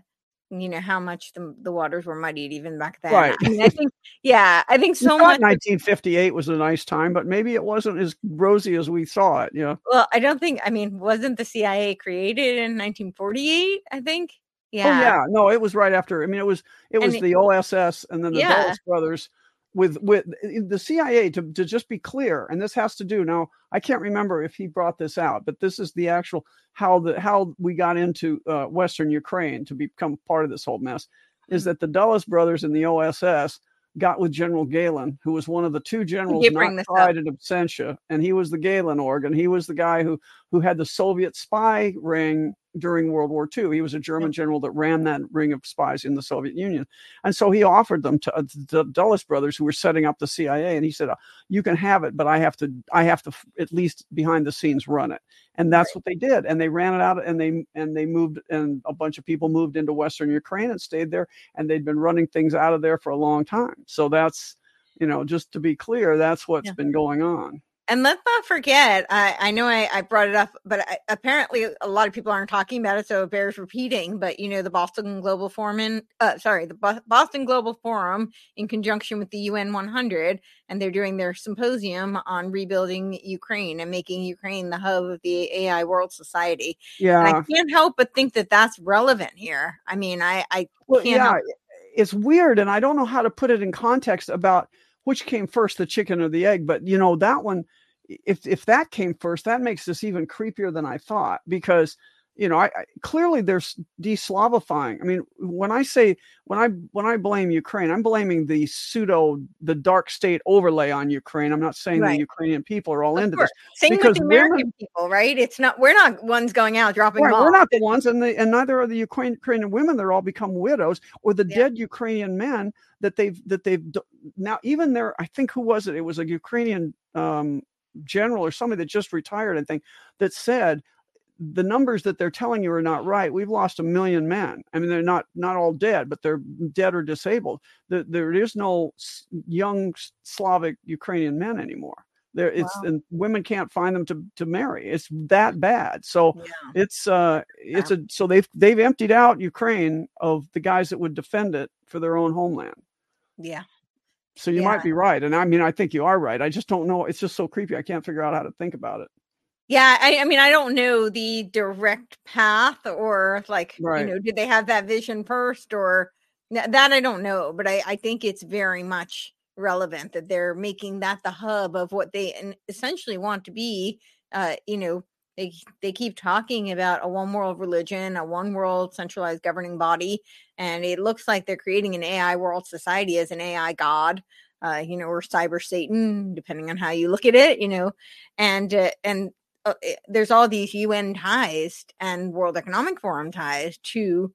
Speaker 2: you know, how much the the waters were muddied even back then.
Speaker 1: Right.
Speaker 2: I mean, I think, yeah, I think so
Speaker 1: thought
Speaker 2: much.
Speaker 1: 1958 was a nice time, but maybe it wasn't as rosy as we saw it. You know.
Speaker 2: Well, I don't think. I mean, wasn't the CIA created in 1948? I think. Yeah.
Speaker 1: Oh yeah, no, it was right after. I mean, it was it
Speaker 2: And
Speaker 1: was
Speaker 2: it-
Speaker 1: the OSS and then the
Speaker 2: Yeah.
Speaker 1: Dulles brothers with with the CIA to, to just be clear, and this has to do now. I can't remember if he brought this out, but this is the actual how the how we got into uh, Western Ukraine to become part of this whole mess. Is mm-hmm. that the Dulles brothers in the OSS got with General Gehlen, who was one of the two generals not tried in absentia, and he was the Gehlen organ. He was the guy who who had the Soviet spy ring during World War II. He was a German general that ran that ring of spies in the Soviet Union. And so he offered them to uh, the Dulles brothers who were setting up the CIA. And he said, uh, you can have it, but I have to, I have to f- at least behind the scenes run it. And that's right. what they did. And they ran it out and they, and they moved and a bunch of people moved into Western Ukraine and stayed there. And they'd been running things out of there for a long time. So that's, you know, just to be clear, that's what's yeah. been going on.
Speaker 2: And let's not forget, I, I know I, I, brought it up, but I, apparently a lot of people aren't talking about it, so it bears repeating. But you know, the Boston Global Forum, uh, sorry, the Boston Global Forum, in conjunction with the UN 100, and they're doing their symposium on rebuilding Ukraine and making Ukraine the hub of the AI World Society. Yeah, and I can't help but think that that's relevant here. I mean, I, I well, yeah, help-
Speaker 1: it's weird, and I don't know how to put it in context about which came first, the chicken or the egg. But you know that one if if that came first, that makes this even creepier than I thought because you know, I, I, clearly there's deslavifying. I mean, when I say when I when I blame Ukraine, I'm blaming the pseudo the dark state overlay on Ukraine. I'm not saying right. the Ukrainian people are all of into course.
Speaker 2: this. Same with the American women, people, right? It's not we're not ones going out dropping right,
Speaker 1: We're not the ones, and the, and neither are the Ukraine, Ukrainian women. They're all become widows, or the yeah. dead Ukrainian men that they've that they've now even there. I think who was it? It was a Ukrainian um, general or somebody that just retired, I think, that said the numbers that they're telling you are not right. We've lost a million men. I mean, they're not not all dead, but they're dead or disabled. The, there is no young Slavic Ukrainian men anymore. There, it's wow. and women can't find them to to marry. It's that bad. So yeah. it's uh it's a so they've they've emptied out Ukraine of the guys that would defend it for their own homeland.
Speaker 2: Yeah.
Speaker 1: So you yeah. might be right. And I mean, I think you are right. I just don't know. It's just so creepy. I can't figure out how to think about it.
Speaker 2: Yeah, I, I mean, I don't know the direct path or like, right. you know, did they have that vision first or that I don't know, but I, I think it's very much relevant that they're making that the hub of what they essentially want to be. Uh, you know, they they keep talking about a one world religion, a one world centralized governing body, and it looks like they're creating an AI world society as an AI god, uh, you know, or cyber Satan, depending on how you look at it, you know, and uh, and uh, eh, there's all these UN ties and World Economic Forum ties to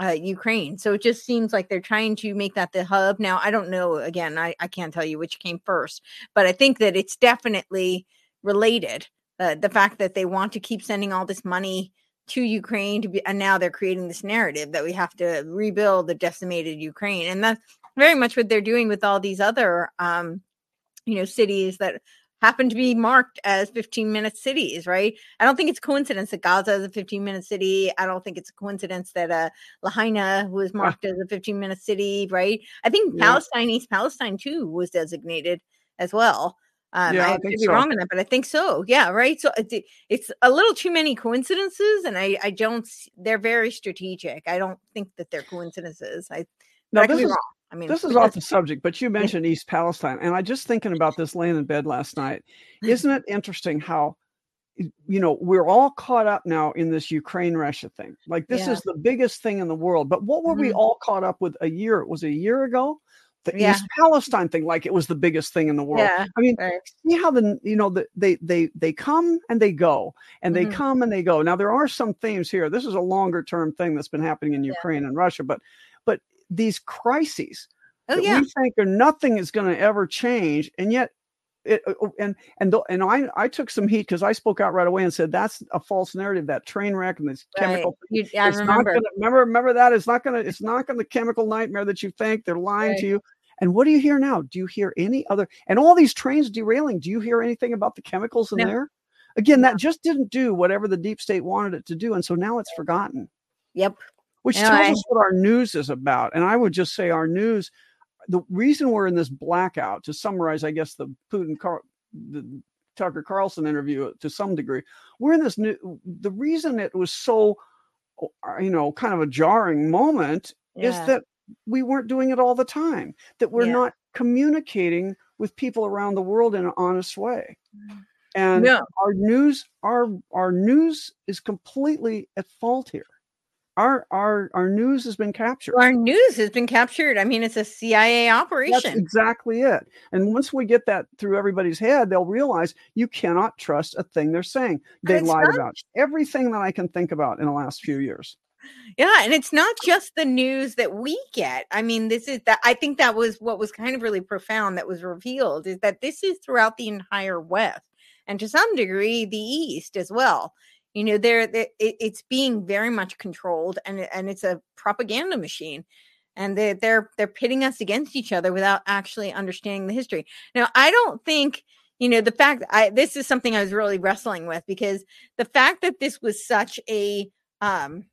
Speaker 2: uh, Ukraine. So it just seems like they're trying to make that the hub. Now, I don't know. Again, I, I can't tell you which came first, but I think that it's definitely related uh, the fact that they want to keep sending all this money to Ukraine to be, and now they're creating this narrative that we have to rebuild the decimated Ukraine, and that's very much what they're doing with all these other, um, you know, cities that happen to be marked as 15 minute cities, right? I don't think it's coincidence that Gaza is a 15 minute city. I don't think it's a coincidence that uh, Lahaina was marked as a 15 minute city, right? I think yeah. Palestine, East Palestine too, was designated as well. Um, yeah, I, I could be so. wrong on that, but I think so. Yeah, right. So it's, it's a little too many coincidences, and I, I don't. They're very strategic. I don't think that they're coincidences. I,
Speaker 1: no, I could be is, wrong. I mean, this is off the subject, but you mentioned East Palestine, and I just thinking about this laying in bed last night. Isn't it interesting how, you know, we're all caught up now in this Ukraine Russia thing? Like this yeah. is the biggest thing in the world. But what were mm-hmm. we all caught up with a year? It was a year ago the yeah. East Palestine thing like it was the biggest thing in the world. Yeah, I mean, right. see how the you know the, they they they come and they go and mm-hmm. they come and they go. Now there are some themes here. This is a longer term thing that's been happening in Ukraine and Russia, but these crises oh, that yeah. we think are nothing is going to ever change, and yet it, uh, oh, and and and I I took some heat because I spoke out right away and said that's a false narrative. That train wreck and this right. chemical.
Speaker 2: You, I remember.
Speaker 1: Gonna, remember. Remember that it's not gonna. It's not gonna. The chemical nightmare that you think they're lying right. to you. And what do you hear now? Do you hear any other? And all these trains derailing. Do you hear anything about the chemicals in no. there? Again, no. that just didn't do whatever the deep state wanted it to do, and so now it's forgotten.
Speaker 2: Yep.
Speaker 1: Which tells I, us what our news is about. And I would just say our news. The reason we're in this blackout, to summarize, I guess the Putin, Car- the Tucker Carlson interview to some degree, we're in this new. The reason it was so, uh, you know, kind of a jarring moment yeah. is that we weren't doing it all the time, that we're
Speaker 2: Yeah.
Speaker 1: not communicating with people around the world in an honest way. And
Speaker 2: No.
Speaker 1: our news, our our news is completely at fault here. Our our our news has been captured.
Speaker 2: Our news has been captured. I mean, it's a CIA operation.
Speaker 1: That's exactly it. And once we get that through everybody's head, they'll realize you cannot trust a thing they're saying. They lied
Speaker 2: not-
Speaker 1: about everything that I can think about in the last few years.
Speaker 2: Yeah, and it's not just the news that we get. I mean, this is that I think that was what was kind of really profound that was revealed is that this is throughout the entire West and to some degree the East as well. You know, there it, it's being very much controlled and and it's a propaganda machine. And they're they're they're pitting us against each other without actually understanding the history. Now, I don't think you know the fact I this is something I was really wrestling with because the fact that this was such a um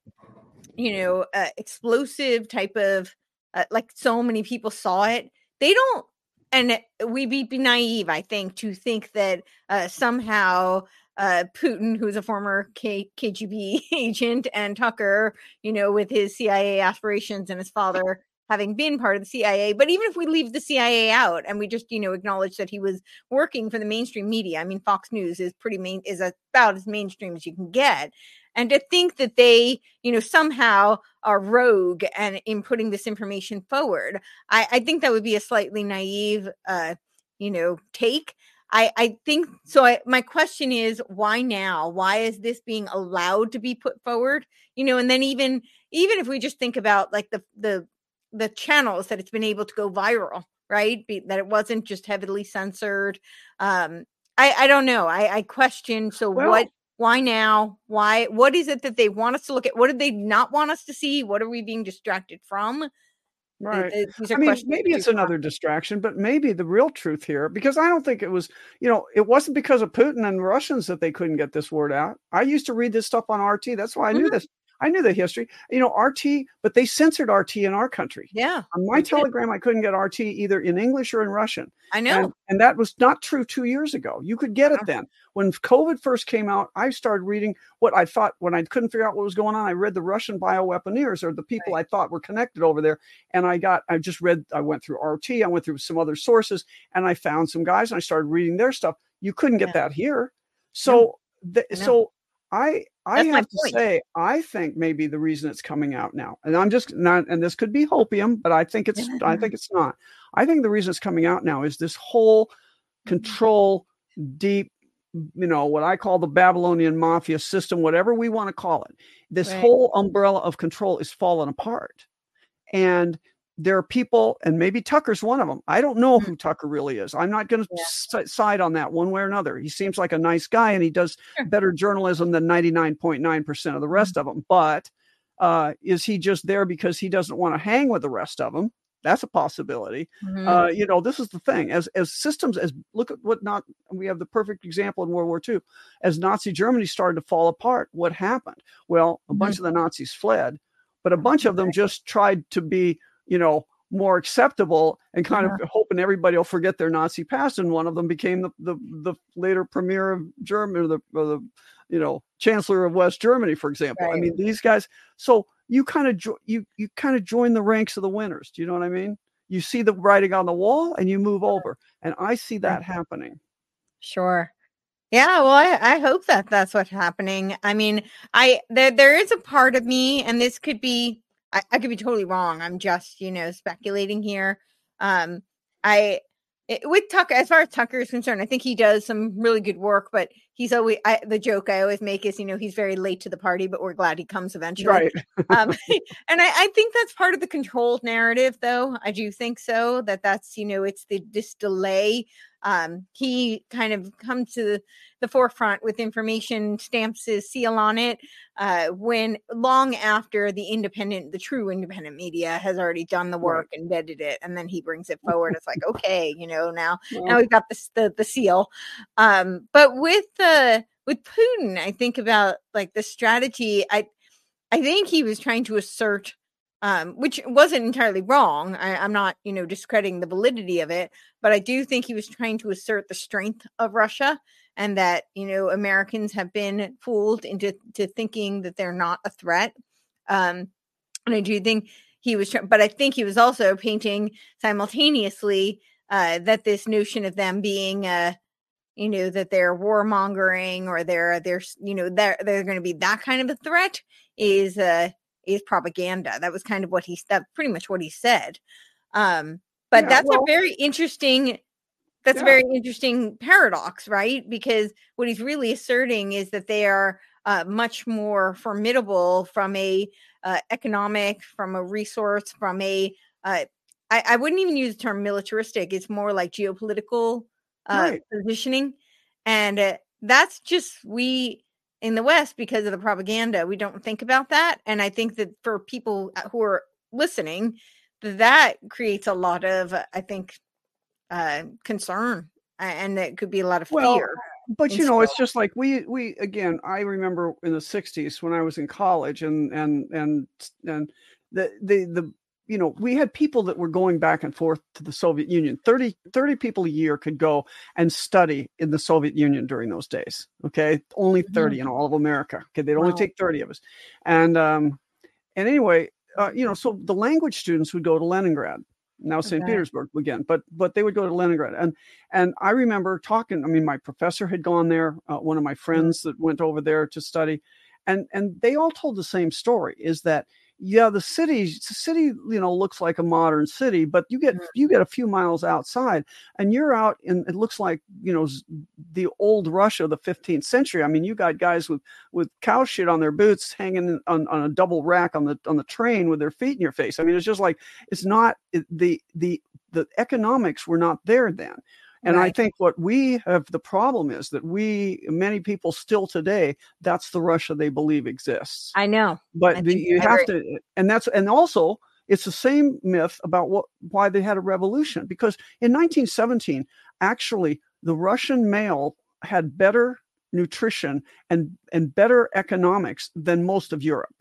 Speaker 2: you know uh, explosive type of uh, like so many people saw it they don't and we'd be, be naive i think to think that uh, somehow uh, putin who's a former K- kgb agent and tucker you know with his cia aspirations and his father having been part of the cia but even if we leave the cia out and we just you know acknowledge that he was working for the mainstream media i mean fox news is pretty main is about as mainstream as you can get. And to think that they you know somehow are rogue and in putting this information forward i i think that would be a slightly naive uh you know take i i think so I, my question is why now? Why is this being allowed to be put forward? You know and then even even if we just think about like the the the channels that it's been able to go viral right? Be, that it wasn't just heavily censored um i i don't know. I i question so
Speaker 1: Well-
Speaker 2: what why now? Why what is it that they want us to look at? What did they not want us to see? What are we being distracted from
Speaker 1: Right.
Speaker 2: these are
Speaker 1: I mean, maybe it's another distraction, but maybe the real truth here, because I don't think it was, you know, it wasn't because of Putin and Russians that they couldn't get this word out. I used to read this stuff on RT. That's why I knew
Speaker 2: Mhm.
Speaker 1: this. I knew the history, you know, RT, but they censored RT in our country.
Speaker 2: yeah
Speaker 1: On my
Speaker 2: they did.
Speaker 1: telegram, I couldn't get RT either in English or in Russian.
Speaker 2: i know
Speaker 1: And, and that was not true two years ago. You could get it then. When COVID first came out, I started reading what I thought when I couldn't figure out what was going on. I read the Russian bioweaponeers or the people I thought were connected over there. And I got, I just read, I went through RT, I went through some other sources, and I found some guys and I started reading their stuff. You couldn't get
Speaker 2: Yeah.
Speaker 1: that here. So, the,
Speaker 2: I
Speaker 1: so I, I
Speaker 2: That's
Speaker 1: have to
Speaker 2: point.
Speaker 1: say, I think maybe the reason it's coming out now, and I'm just not, and this could be hopium, but I think it's, I think it's not. I think the reason it's coming out now is this whole mm-hmm. control, deep, you know, what I call the Babylonian mafia system, whatever we want to call it. This
Speaker 2: Right.
Speaker 1: whole umbrella of control is falling apart. And there are people, and maybe Tucker's one of them. I don't know
Speaker 2: Mm.
Speaker 1: who Tucker really is. I'm not going to
Speaker 2: Yeah.
Speaker 1: side on that one way or another. He seems like a nice guy and he does
Speaker 2: Sure.
Speaker 1: better journalism than 99.9% of the
Speaker 2: Mm.
Speaker 1: rest of them. But uh, is he just there because he doesn't want to hang with the rest of them? That's a possibility
Speaker 2: Mhm.
Speaker 1: uh, you know this is the thing as as systems as look at what not we have the perfect example in world war ii as nazi germany started to fall apart what happened well a bunch of the nazis fled but a bunch of them just tried to be you know more acceptable and kind of hoping everybody will forget their nazi past and one of them became the the, the later premier of germany or the, or the you know chancellor of west germany for example. I mean these guys so you kind of jo- you you kind of join the ranks of the winners. Do you know what i mean? You see the writing on the wall and you move over and i see that happening.
Speaker 2: Sure. Yeah, well, I, I hope that that's what's happening. I mean, I there there is a part of me, and this could be I, I could be totally wrong. I'm just you know speculating here. Um, I it, with Tucker, as far as Tucker is concerned, I think he does some really good work. But he's always I, the joke I always make is you know he's very late to the party, but we're glad he comes eventually
Speaker 1: right
Speaker 2: um, and I, I think that's part of the controlled narrative though i do think so that that's you know it's the this delay um, he kind of comes to the, the forefront with information stamps his seal on it uh, when long after the independent the true independent media has already done the
Speaker 1: Right.
Speaker 2: work and vetted it and then he brings it forward it's like okay you know now now we've got this the, the seal um but with the with putin i think about like the strategy i i think he was trying to assert um which wasn't entirely wrong I, i'm not you know discrediting the validity of it but i do think he was trying to assert the strength of russia and that you know americans have been fooled into to thinking that they're not a threat. Um and i do think he was, but I think he was also painting simultaneously uh, that this notion of them being, uh, you know, that they're warmongering or they're they're you know they're they're going to be that kind of a threat is uh is propaganda. That was kind of what he that pretty much what he said. Um, but yeah, that's well, a very interesting that's yeah. a very interesting paradox, right? Because what he's really asserting is that they are uh, much more formidable from a uh, economic, from a resource, from a uh, I, I, wouldn't even use the term militaristic. It's more like geopolitical uh, right. positioning, and uh, that's just we in the West because of the propaganda. We don't think about that, and I think that for people uh, who are listening, that creates a lot of I think uh, concern, and it could be a lot of
Speaker 1: well,
Speaker 2: fear
Speaker 1: but you know it's just like we we again i remember in the 60s when i was in college and and and and the the the you know we had people that were going back and forth to the soviet union 30 30 people a year could go and study in the soviet union during those days okay only 30 mm-hmm. in all of america okay they'd only wow. take 30 of us and um and anyway uh, you know so the language students would go to leningrad now St. Okay. Petersburg again, but but they would go to Leningrad, and and I remember talking. I mean, my professor had gone there. Uh, one of my mm-hmm. friends that went over there to study, and and they all told the same story: is that yeah, the city, the city, you know, looks like a modern city, but you get mm. you get a few miles outside, and you're out in. It looks like you know the old Russia of the 15th century. I mean, you got guys with with cow shit on their boots, hanging on, on a double rack on the on the train with their feet in your face. I mean, it's just like it's not the the the economics were not there then. And right. I think what we have the problem is that we, many people still today, that's the Russia they believe exists.
Speaker 2: I know.
Speaker 1: But
Speaker 2: I
Speaker 1: the, you have to, and that's, and also it's the same myth about what, why they had a revolution. Because in 1917, actually, the Russian male had better nutrition and, and better economics than most of Europe.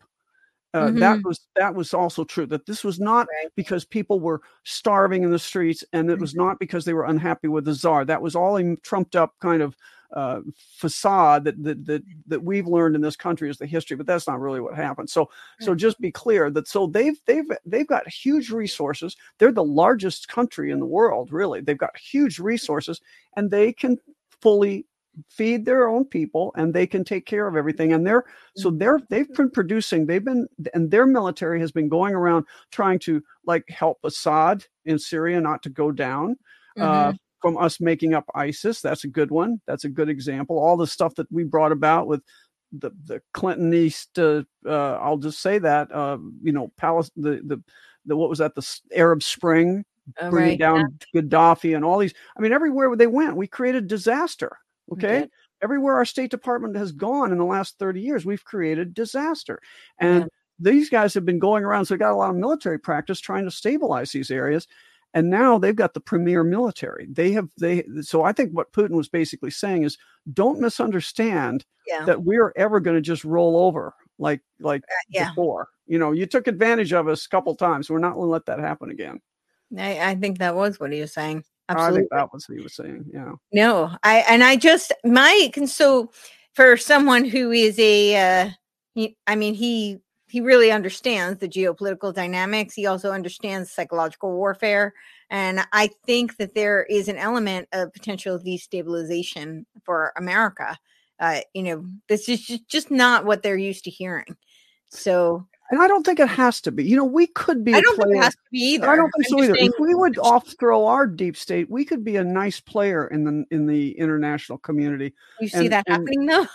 Speaker 1: Uh, mm-hmm. That was that was also true. That this was not right. because people were starving in the streets, and it was mm-hmm. not because they were unhappy with the czar. That was all a trumped up kind of uh, facade that, that that that we've learned in this country is the history, but that's not really what happened. So so just be clear that so they've they've they've got huge resources. They're the largest country in the world, really. They've got huge resources, and they can fully feed their own people and they can take care of everything and they're so mm-hmm. they're they've been producing they've been and their military has been going around trying to like help assad in syria not to go down uh, mm-hmm. uh, from us making up isis that's a good one that's a good example all the stuff that we brought about with the the clinton east uh, uh, i'll just say that uh, you know palace the the the what was that the arab spring oh, bringing right. down yeah. gaddafi and all these i mean everywhere they went we created disaster Okay. Everywhere our State Department has gone in the last 30 years, we've created disaster. And yeah. these guys have been going around, so they got a lot of military practice trying to stabilize these areas. And now they've got the premier military. They have they so I think what Putin was basically saying is don't misunderstand yeah. that we're ever going to just roll over like like uh, yeah. before. You know, you took advantage of us a couple times. We're not going to let that happen again.
Speaker 2: I, I think that was what he was saying.
Speaker 1: Absolutely. I think that was what he was saying. Yeah.
Speaker 2: No, I and I just my so for someone who is a, uh, he, I mean he he really understands the geopolitical dynamics. He also understands psychological warfare, and I think that there is an element of potential destabilization for America. Uh, you know, this is just, just not what they're used to hearing. So
Speaker 1: and I don't think it has to be. You know, we could be.
Speaker 2: I don't think it has to be either.
Speaker 1: I don't think I'm so either. If we would off throw our deep state, we could be a nice player in the in the international community.
Speaker 2: You see and, that and, happening though?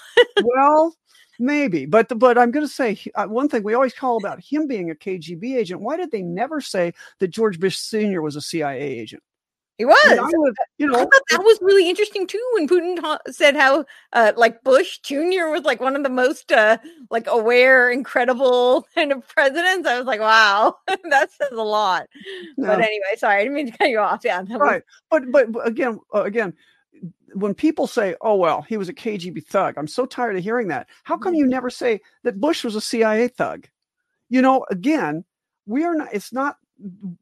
Speaker 1: well, maybe, but but I'm going to say uh, one thing. We always call about him being a KGB agent. Why did they never say that George Bush Sr. was a CIA agent?
Speaker 2: He was. would, you know, I thought that was really interesting too when Putin ta- said how, uh, like Bush Jr. was like one of the most uh, like aware, incredible kind of presidents. I was like, wow, that says a lot. No. But anyway, sorry, I didn't mean to cut you off. Yeah,
Speaker 1: right. Was- but, but but again, uh, again, when people say, "Oh well, he was a KGB thug," I'm so tired of hearing that. How come you never say that Bush was a CIA thug? You know, again, we are not. It's not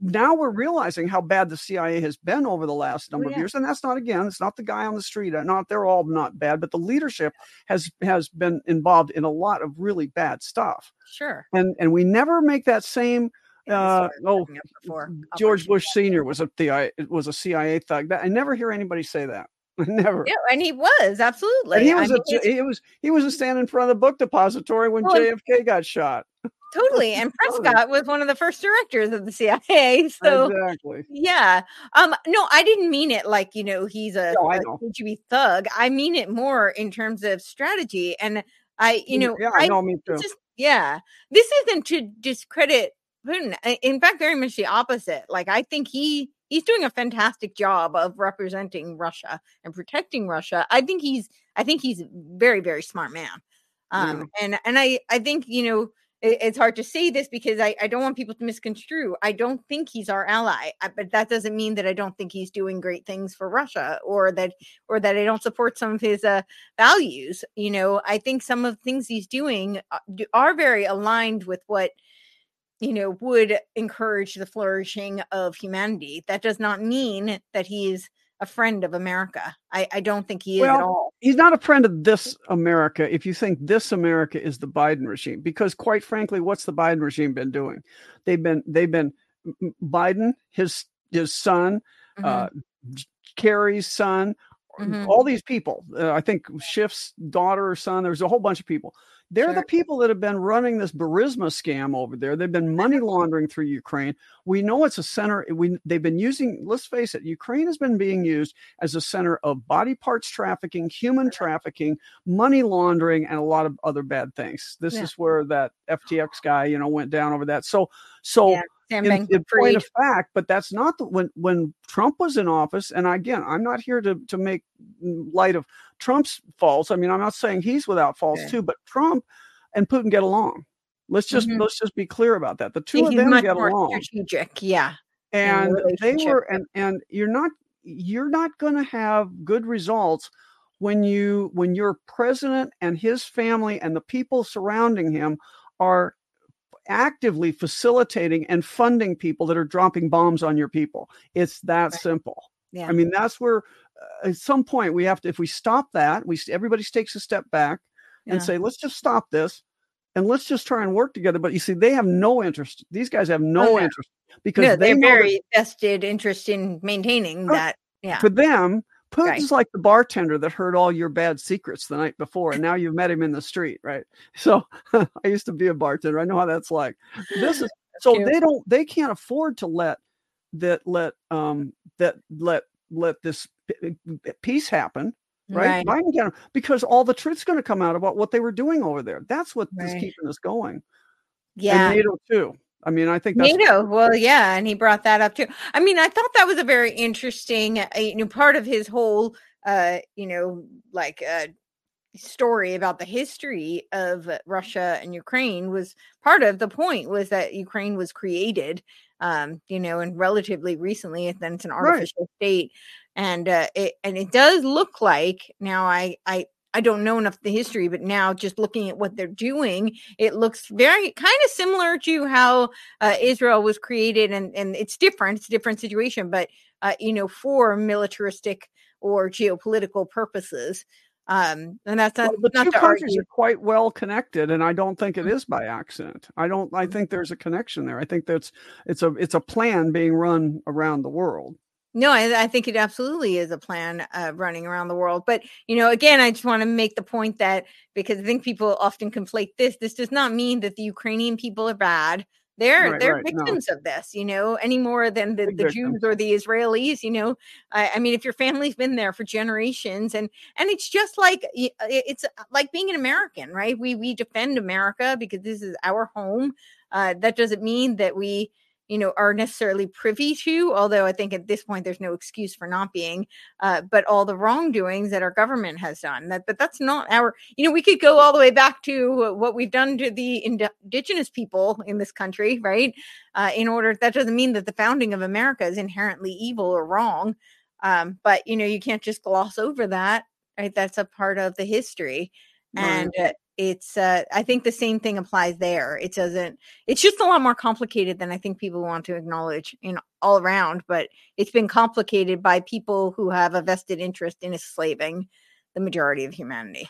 Speaker 1: now we're realizing how bad the CIA has been over the last oh, number oh, yeah. of years, and that's not again, it's not the guy on the street. Uh, not they're all not bad, but the leadership has has been involved in a lot of really bad stuff.
Speaker 2: Sure.
Speaker 1: And and we never make that same Uh, oh, George Bush Senior was a the was a CIA thug. That, I never hear anybody say that. Never.
Speaker 2: Yeah, and he was absolutely.
Speaker 1: And he was I mean, a, he was he was standing in front of the book depository when well, JFK got shot.
Speaker 2: Totally, and Prescott was one of the first directors of the CIA. So exactly. Yeah. Um. No, I didn't mean it like you know he's a, no, a thug. I mean it more in terms of strategy, and I you know
Speaker 1: yeah, I know me too.
Speaker 2: Just, yeah, this isn't to discredit Putin. In fact, very much the opposite. Like I think he he's doing a fantastic job of representing Russia and protecting Russia. I think he's I think he's a very very smart man. Um, mm. and and I I think you know it, it's hard to say this because I I don't want people to misconstrue. I don't think he's our ally, I, but that doesn't mean that I don't think he's doing great things for Russia or that or that I don't support some of his uh, values. You know, I think some of the things he's doing uh, are very aligned with what you know, would encourage the flourishing of humanity. That does not mean that he's a friend of America. I, I don't think he is well, at all.
Speaker 1: He's not a friend of this America if you think this America is the Biden regime. Because quite frankly, what's the Biden regime been doing? They've been they've been Biden, his his son, mm-hmm. uh, Kerry's son, mm-hmm. all these people. Uh, I think Schiff's daughter or son. There's a whole bunch of people. They're sure. the people that have been running this Burisma scam over there. They've been money laundering through Ukraine. We know it's a center. We they've been using. Let's face it, Ukraine has been being used as a center of body parts trafficking, human trafficking, money laundering, and a lot of other bad things. This yeah. is where that FTX guy, you know, went down over that. So, so. Yeah. In, in point of fact, but that's not the when when Trump was in office. And again, I'm not here to to make light of Trump's faults. I mean, I'm not saying he's without faults okay. too, but Trump and Putin get along. Let's just mm-hmm. let's just be clear about that. The two he's of them get along.
Speaker 2: Strategic, yeah.
Speaker 1: And they were and and you're not you're not going to have good results when you when your president and his family and the people surrounding him are actively facilitating and funding people that are dropping bombs on your people. It's that right. simple. Yeah. I mean, that's where uh, at some point we have to if we stop that we everybody takes a step back yeah. and say let's just stop this and let's just try and work together but you see they have no interest these guys have no oh, interest because no,
Speaker 2: they are very vested interest in maintaining that yeah
Speaker 1: for them Putin's right. like the bartender that heard all your bad secrets the night before, and now you've met him in the street, right? So I used to be a bartender. I know how that's like. This is so they don't they can't afford to let that let um that let let this peace happen, right? right. Biden because all the truth's going to come out about what they were doing over there. That's what right. is keeping us going.
Speaker 2: Yeah,
Speaker 1: and NATO too. I mean, I think that's
Speaker 2: NATO. Well, yeah, and he brought that up too. I mean, I thought that was a very interesting, uh, you know, part of his whole, uh, you know, like uh, story about the history of Russia and Ukraine was part of the point was that Ukraine was created, um, you know, and relatively recently, and then it's an artificial right. state and uh, it and it does look like now I I I don't know enough the history, but now just looking at what they're doing, it looks very kind of similar to how uh, Israel was created, and and it's different. It's a different situation, but uh, you know, for militaristic or geopolitical purposes. Um, and that's not, well,
Speaker 1: the
Speaker 2: not
Speaker 1: two countries argue. are quite well connected, and I don't think it mm-hmm. by accident. I don't. I mm-hmm. think there's a connection there. I think that's it's a it's a plan being run around the world.
Speaker 2: No, I, I, think it absolutely is a plan uh, running around the world. But, you know, again, I just want to make the point that because I think people often conflate this, this does not mean that the Ukrainian people are bad. They're right, they're right, victims no. of this, you know, any more than the, the Jews or the Israelis, you know. I, I, mean, if your family's been there for generations, and and it's just like it's uh, like being an American, right? We we defend America because this is our home. Uh, that doesn't mean that we you know are necessarily privy to although i think at this point there's no excuse for not being uh, but all the wrongdoings that our government has done that but that's not our you know we could go all the way back to what we've done to the indigenous people in this country right? Uh, in order that doesn't mean that the founding of america is inherently evil or wrong um, but you know you can't just gloss over that right? That's a part of the history and uh, it's uh, i think the same thing applies there it doesn't it's just a lot more complicated than i think people want to acknowledge in all around but it's been complicated by people who have a vested interest in enslaving the majority of humanity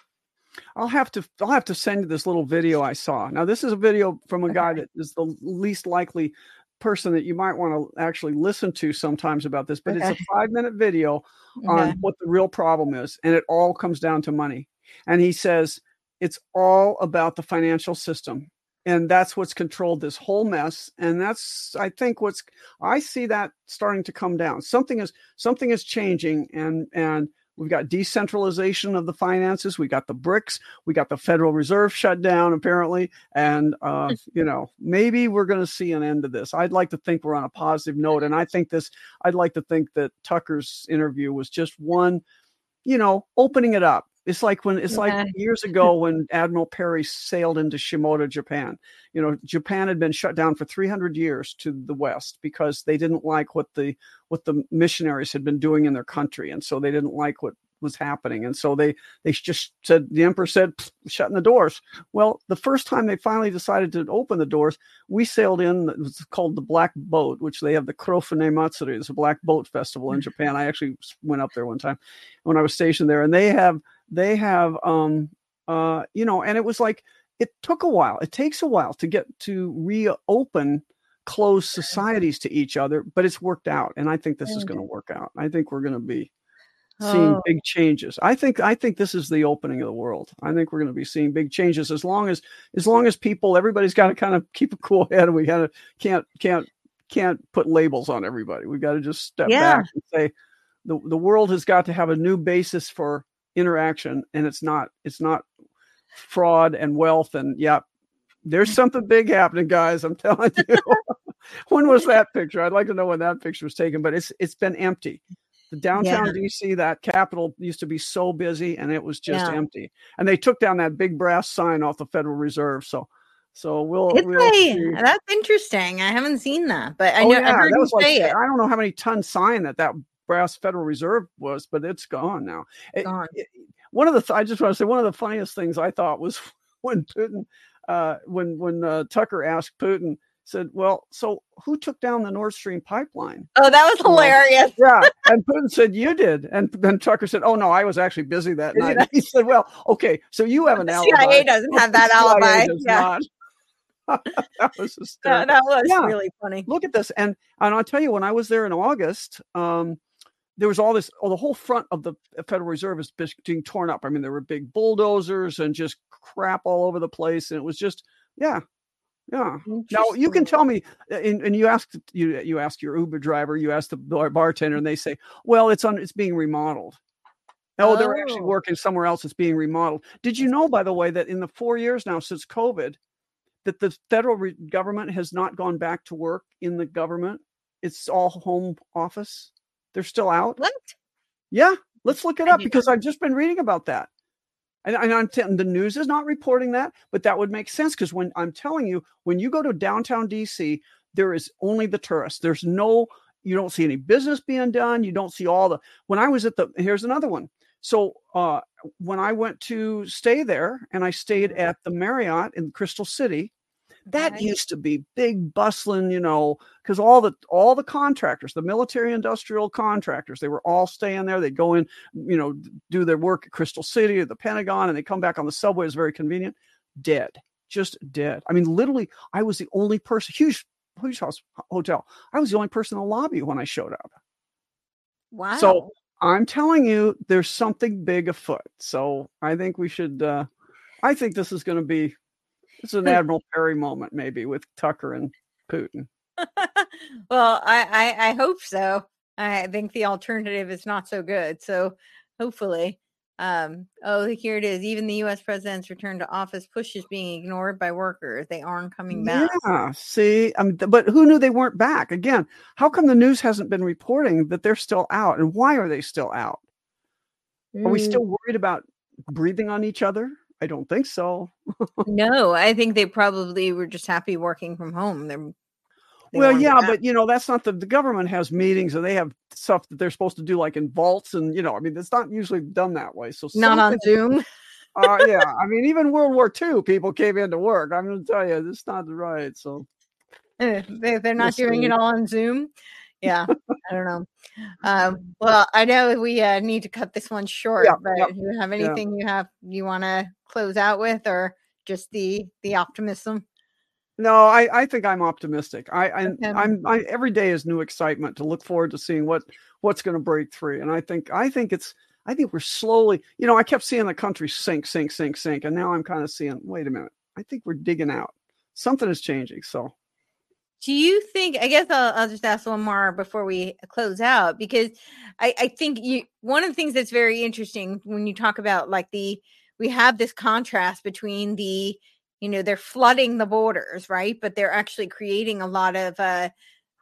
Speaker 1: I'll have to I'll have to send you this little video I saw. Now this is a video from a guy that is the least likely person that you might want to actually listen to sometimes about this, but
Speaker 2: Okay.
Speaker 1: it's a five minute video on
Speaker 2: Okay.
Speaker 1: what the real problem is. And it all comes down to money. And he says it's all about the financial system. And that's what's controlled this whole mess. And that's, I think, what's I see that starting to come down. Something is something is changing, and and we've got decentralization of the finances. We got the BRICS. We got the Federal Reserve shut down apparently, and uh, you know maybe we're going to see an end to this. I'd like to think we're on a positive note, and I think this. I'd like to think that Tucker's interview was just one, you know, opening it up. It's like when it's
Speaker 2: Yeah.
Speaker 1: like years ago when Admiral Perry sailed into Shimoda, Japan. You know, Japan had been shut down for 300 years to the West because they didn't like what the what the missionaries had been doing in their country, and so they didn't like what was happening, and so they they just said the emperor said "Pfft, shutting the doors. Well, the first time they finally decided to open the doors, we sailed in. It was called the Black Boat, which they have the Kurofune Matsuri. It's a Black Boat Festival in mm. Japan. I actually went up there one time when I was stationed there, and they have they have um uh you know, and it was like it took a while. It takes a while to get to reopen closed societies to each other, but it's worked out, and I think this is going to work out. I think we're going to be seeing
Speaker 2: Oh.
Speaker 1: big changes. I think I think this is the opening of the world. I think we're going to be seeing big changes as long as as long as people everybody's got to kind of keep a cool head and we got to can't can't can't put labels on everybody. We've got to just step
Speaker 2: Yeah.
Speaker 1: back and say the the world has got to have a new basis for interaction and it's not it's not fraud and wealth and yeah there's something big happening guys i'm telling you when was that picture i'd like to know when that picture was taken but it's it's been empty the downtown dc that capital used to be so busy and it was just
Speaker 2: Yeah.
Speaker 1: empty and they took down that big brass sign off the federal reserve so so we'll, we'll.
Speaker 2: That's interesting. I haven't seen that, but I
Speaker 1: Oh,
Speaker 2: know
Speaker 1: yeah,
Speaker 2: I heard
Speaker 1: that was like
Speaker 2: say it.
Speaker 1: I don't know how many ton sign that that brass Federal Reserve was, but it's gone now. It-
Speaker 2: Gone.
Speaker 1: it- one of the th- I just want to say one of the funniest things I thought was when Putin, uh, when when uh, Tucker asked Putin, said, "Well, so who took down the Nord Stream pipeline?"
Speaker 2: Oh, that was hilarious.
Speaker 1: Yeah, and Putin said, "You did," and then Tucker said, "Oh no, I was actually busy that night." He said, "Well, okay, so you have an
Speaker 2: The
Speaker 1: alibi."
Speaker 2: CIA doesn't have that alibi. Yeah.
Speaker 1: that was
Speaker 2: That, that was
Speaker 1: Yeah.
Speaker 2: really funny.
Speaker 1: look at this and and i'll tell you when i was there in august um there was all this oh the whole front of the federal reserve is being torn up i mean there were big bulldozers and just crap all over the place and it was just yeah yeah now you can tell me and, and you ask you you ask your uber driver you ask the bartender and they say well it's on it's being remodeled Oh, they're actually
Speaker 2: Oh.
Speaker 1: working somewhere else. It's being remodeled. Did you know, by the way, that in the four years now since COVID, that the federal re- government has not gone back to work in the government? It's all home office. They're still out.
Speaker 2: What?
Speaker 1: Yeah, let's look it
Speaker 2: I
Speaker 1: up because I've just been reading about that. And, and I'm t- the news is not reporting that, but that would make sense because when I'm telling you, when you go to downtown DC, there is only the tourists. There's no, you don't see any business being done. You don't see all the. When I was at the, here's another one. So uh, when I went to stay there, and I stayed at the Marriott in Crystal City, that
Speaker 2: Okay.
Speaker 1: used to be big bustling, you know, because all the all the contractors, the military industrial contractors, they were all staying there. They'd go in, you know, do their work at Crystal City or the Pentagon, and they come back on the subway. It's very convenient. Dead, just dead. I mean, literally, I was the only person. Huge, huge house hotel. I was the only person in the lobby when I showed up.
Speaker 2: Wow.
Speaker 1: So I'm telling you, there's something big afoot. So I think we should. uh I think this is going to be. It's an Admiral Perry moment, maybe with Tucker and Putin.
Speaker 2: well, I, I I hope so. I think the alternative is not so good. So hopefully, um, oh, here it is. Even the U.S. president's return to office push is being ignored by workers. They aren't coming back.
Speaker 1: Yeah, see, I mean, th- but who knew they weren't back? Again, how come the news hasn't been reporting that they're still out, and why are they still out? Are we
Speaker 2: Mm,
Speaker 1: still worried about breathing on each other? I don't think so.
Speaker 2: No, I think they probably were just happy working from home. They're they
Speaker 1: well, yeah, but you know, that's not the the government has meetings and they have stuff that they're supposed to do, like in vaults, and you know, I mean, it's not usually done that way. So
Speaker 2: not on Zoom.
Speaker 1: uh, yeah, I mean, even World War II, people came into work. I'm going to tell you, this is not right. So
Speaker 2: Eh, they, they're not
Speaker 1: We'll
Speaker 2: doing it all on Zoom. Yeah, I don't know. Um, well, I know we uh, need to cut this one short,
Speaker 1: Yeah,
Speaker 2: but
Speaker 1: yeah,
Speaker 2: do you have anything you have you want to close out with, or just the the optimism?
Speaker 1: No, I, I think I'm optimistic. I, I
Speaker 2: Okay.
Speaker 1: I'm I, every day is new excitement to look forward to seeing what what's going to break through. And I think I think it's I think we're slowly. You know, I kept seeing the country sink, sink, sink, sink, and now I'm kind of seeing. Wait a minute. I think we're digging out. Something is changing. So
Speaker 2: Do you think? I guess I'll, I'll just ask one more before we close out because I, I think you one of the things that's very interesting when you talk about like the we have this contrast between the you know they're flooding the borders right but they're actually creating a lot of uh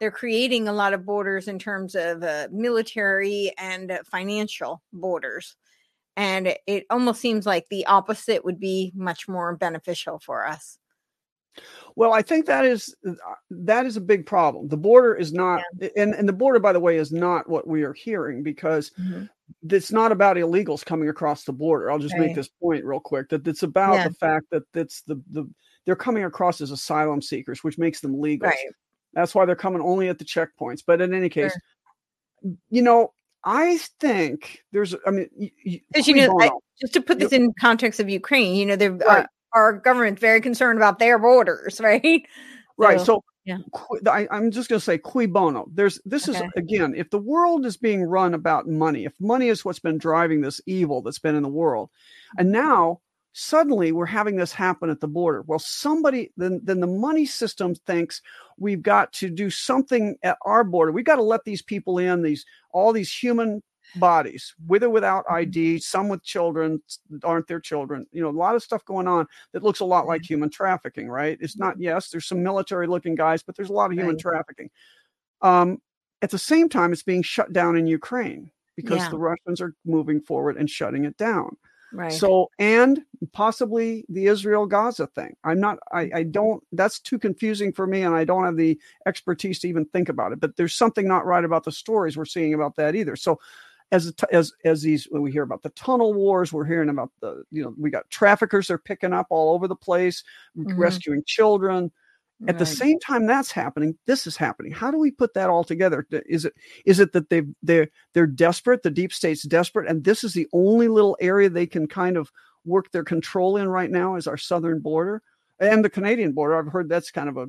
Speaker 2: they're creating a lot of borders in terms of uh, military and uh, financial borders and it, it almost seems like the opposite would be much more beneficial for us
Speaker 1: Well, I think that is uh, that is a big problem. The border is not, and and the border, by the way, is not what we are hearing because it's not about illegals coming across the border. I'll just
Speaker 2: Right.
Speaker 1: make this point real quick that it's about
Speaker 2: Yeah.
Speaker 1: the fact that it's the the they're coming across as asylum seekers, which makes them legal.
Speaker 2: right
Speaker 1: That's why they're coming only at the checkpoints. But in any case, you know, I think there's. I mean, y- y-
Speaker 2: Because you know, I, just to put this in context of Ukraine, you know, they're
Speaker 1: Right.
Speaker 2: our, our government's very concerned about their borders, right?
Speaker 1: Right.
Speaker 2: So,
Speaker 1: So,
Speaker 2: yeah.
Speaker 1: I, I'm just going to say cui bono. There's this
Speaker 2: Okay.
Speaker 1: is again, if the world is being run about money, if money is what's been driving this evil that's been in the world, and
Speaker 2: Mm-hmm.
Speaker 1: now suddenly we're having this happen at the border. Well, somebody then then the money system thinks we've got to do something at our border. We've got to let these people in, these all these human bodies, with or without
Speaker 2: Mm-hmm.
Speaker 1: ID, some with children aren't their children. You know, a lot of stuff going on that looks a lot like human trafficking, right? It's not, yes, there's some military looking guys, but there's a lot of human
Speaker 2: Right.
Speaker 1: trafficking. Um, at the same time, it's being shut down in Ukraine because
Speaker 2: Yeah.
Speaker 1: the Russians are moving forward and shutting it down.
Speaker 2: right.
Speaker 1: So, and possibly the Israel Gaza thing. I'm not, I, I don't, that's too confusing for me, and I don't have the expertise to even think about it. But there's something not right about the stories we're seeing about that either. So, as as as these when we hear about the tunnel wars, we're hearing about the you know we got traffickers they're picking up all over the place,
Speaker 2: Mhm.
Speaker 1: rescuing children. At the same time that's happening, this is happening. How do we put that all together? Is it is it that they they're they're desperate, the deep state's desperate, and this is the only little area they can kind of work their control in right now is our southern border and the Canadian border. I've heard that's kind of a,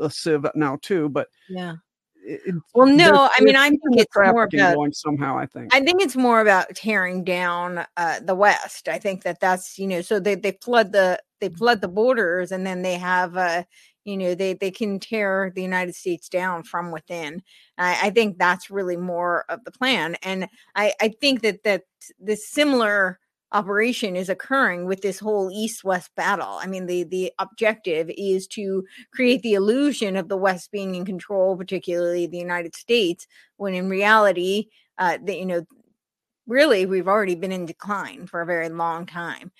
Speaker 1: a sieve now too, but
Speaker 2: yeah.
Speaker 1: It,
Speaker 2: Well, no, I mean, I think it's more about
Speaker 1: going somehow. I think.
Speaker 2: I think it's more about tearing down uh, the West. I think that that's you know, so they they flood the they flood the borders, and then they have uh, you know they they can tear the United States down from within. I, I think that's really more of the plan, and I I think that that this similar operation is occurring with this whole east-west battle. I mean, the the objective is to create the illusion of the West being in control, particularly the United States, when in reality, uh, that you know, really we've already been in decline for a very long time.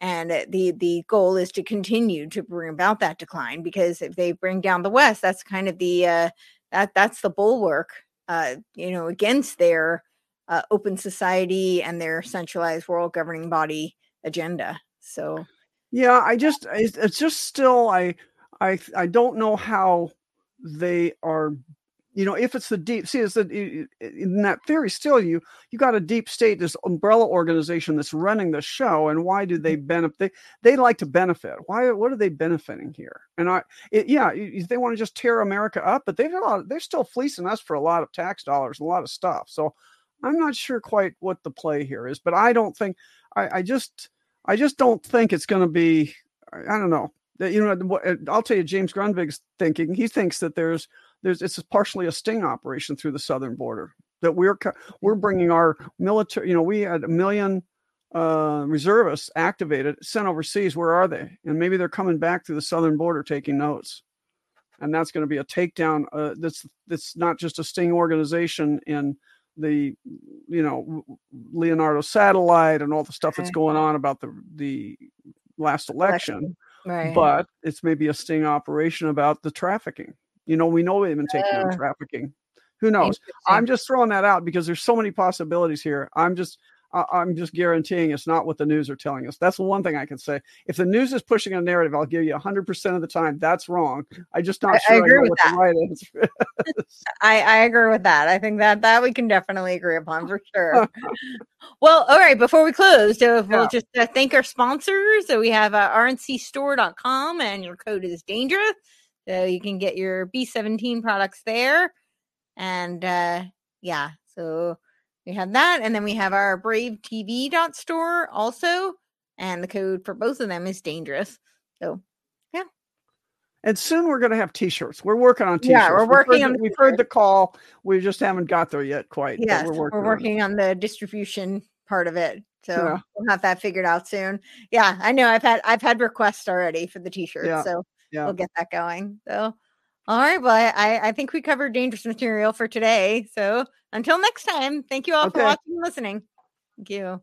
Speaker 2: And uh, the the goal is to continue to bring about that decline because if they bring down the West, that's kind of the uh, that that's the bulwark, uh, you know, against their uh, open society and their centralized world governing body agenda. So
Speaker 1: Yeah, I just it's, just still I I I don't know how they are you know if it's the deep see it's the in that theory still you you got a deep state this umbrella organization that's running the show and why do they benefit they, they like to benefit. Why what are they benefiting here? And i it, yeah they want to just tear america up but they've a lot, they're still fleecing us for a lot of tax dollars and a lot of stuff so i'm not sure quite what the play here is but i don't think i i just I just don't think it's going to be. I I don't know. That, You know, what- uh, I'll tell you, James Grundvig's thinking. He thinks that there's there's it's partially a sting operation through the southern border. That we're we're bringing our military. You know, we had a million uh, reservists activated, sent overseas. Where are they? And maybe they're coming back through the southern border taking notes. And that's going to be a takedown. Uh, that's that's not just a sting organization in the you know Leonardo satellite and all the stuff that's going on about the the last election,
Speaker 2: right,
Speaker 1: but it's maybe a sting operation about the trafficking. You know, we know they've been taking on
Speaker 2: Uh,
Speaker 1: trafficking. Who knows? I'm just throwing that out because there's so many possibilities here. I'm just I- I'm just guaranteeing it's not what the news are telling us. That's the one thing I can say. If the news is pushing a narrative, I'll give you 100% of the time that's wrong. I just not
Speaker 2: I- I
Speaker 1: sure I,
Speaker 2: agree
Speaker 1: know
Speaker 2: with that.
Speaker 1: right.
Speaker 2: I, I agree with that. I think that that we can definitely agree upon for sure. well, all right. Before we close, so we'll
Speaker 1: Yeah.
Speaker 2: just uh, thank our sponsors. So we have uh, rncstore.com and your code is dangerous. So you can get your B17 products there. And uh, yeah, so we have that. And then we have our Brave TV dot store also. And the code for both of them is dangerous. So yeah.
Speaker 1: And soon we're going to have T-shirts. We're working on T-shirts.
Speaker 2: Yeah, we're working
Speaker 1: we've
Speaker 2: on
Speaker 1: the,
Speaker 2: the
Speaker 1: we've heard the call. We just haven't got there yet quite.
Speaker 2: Yeah,
Speaker 1: we're working.
Speaker 2: we're
Speaker 1: on
Speaker 2: on, the distribution part of it. So
Speaker 1: Yeah.
Speaker 2: we'll have that figured out soon. Yeah, I know I've had I've had requests already for the t-shirts.
Speaker 1: Yeah,
Speaker 2: So
Speaker 1: Yeah.
Speaker 2: we'll get that going. So all right. Well, I, I think we covered dangerous material for today. So until next time, thank you all for watching and listening. Thank you.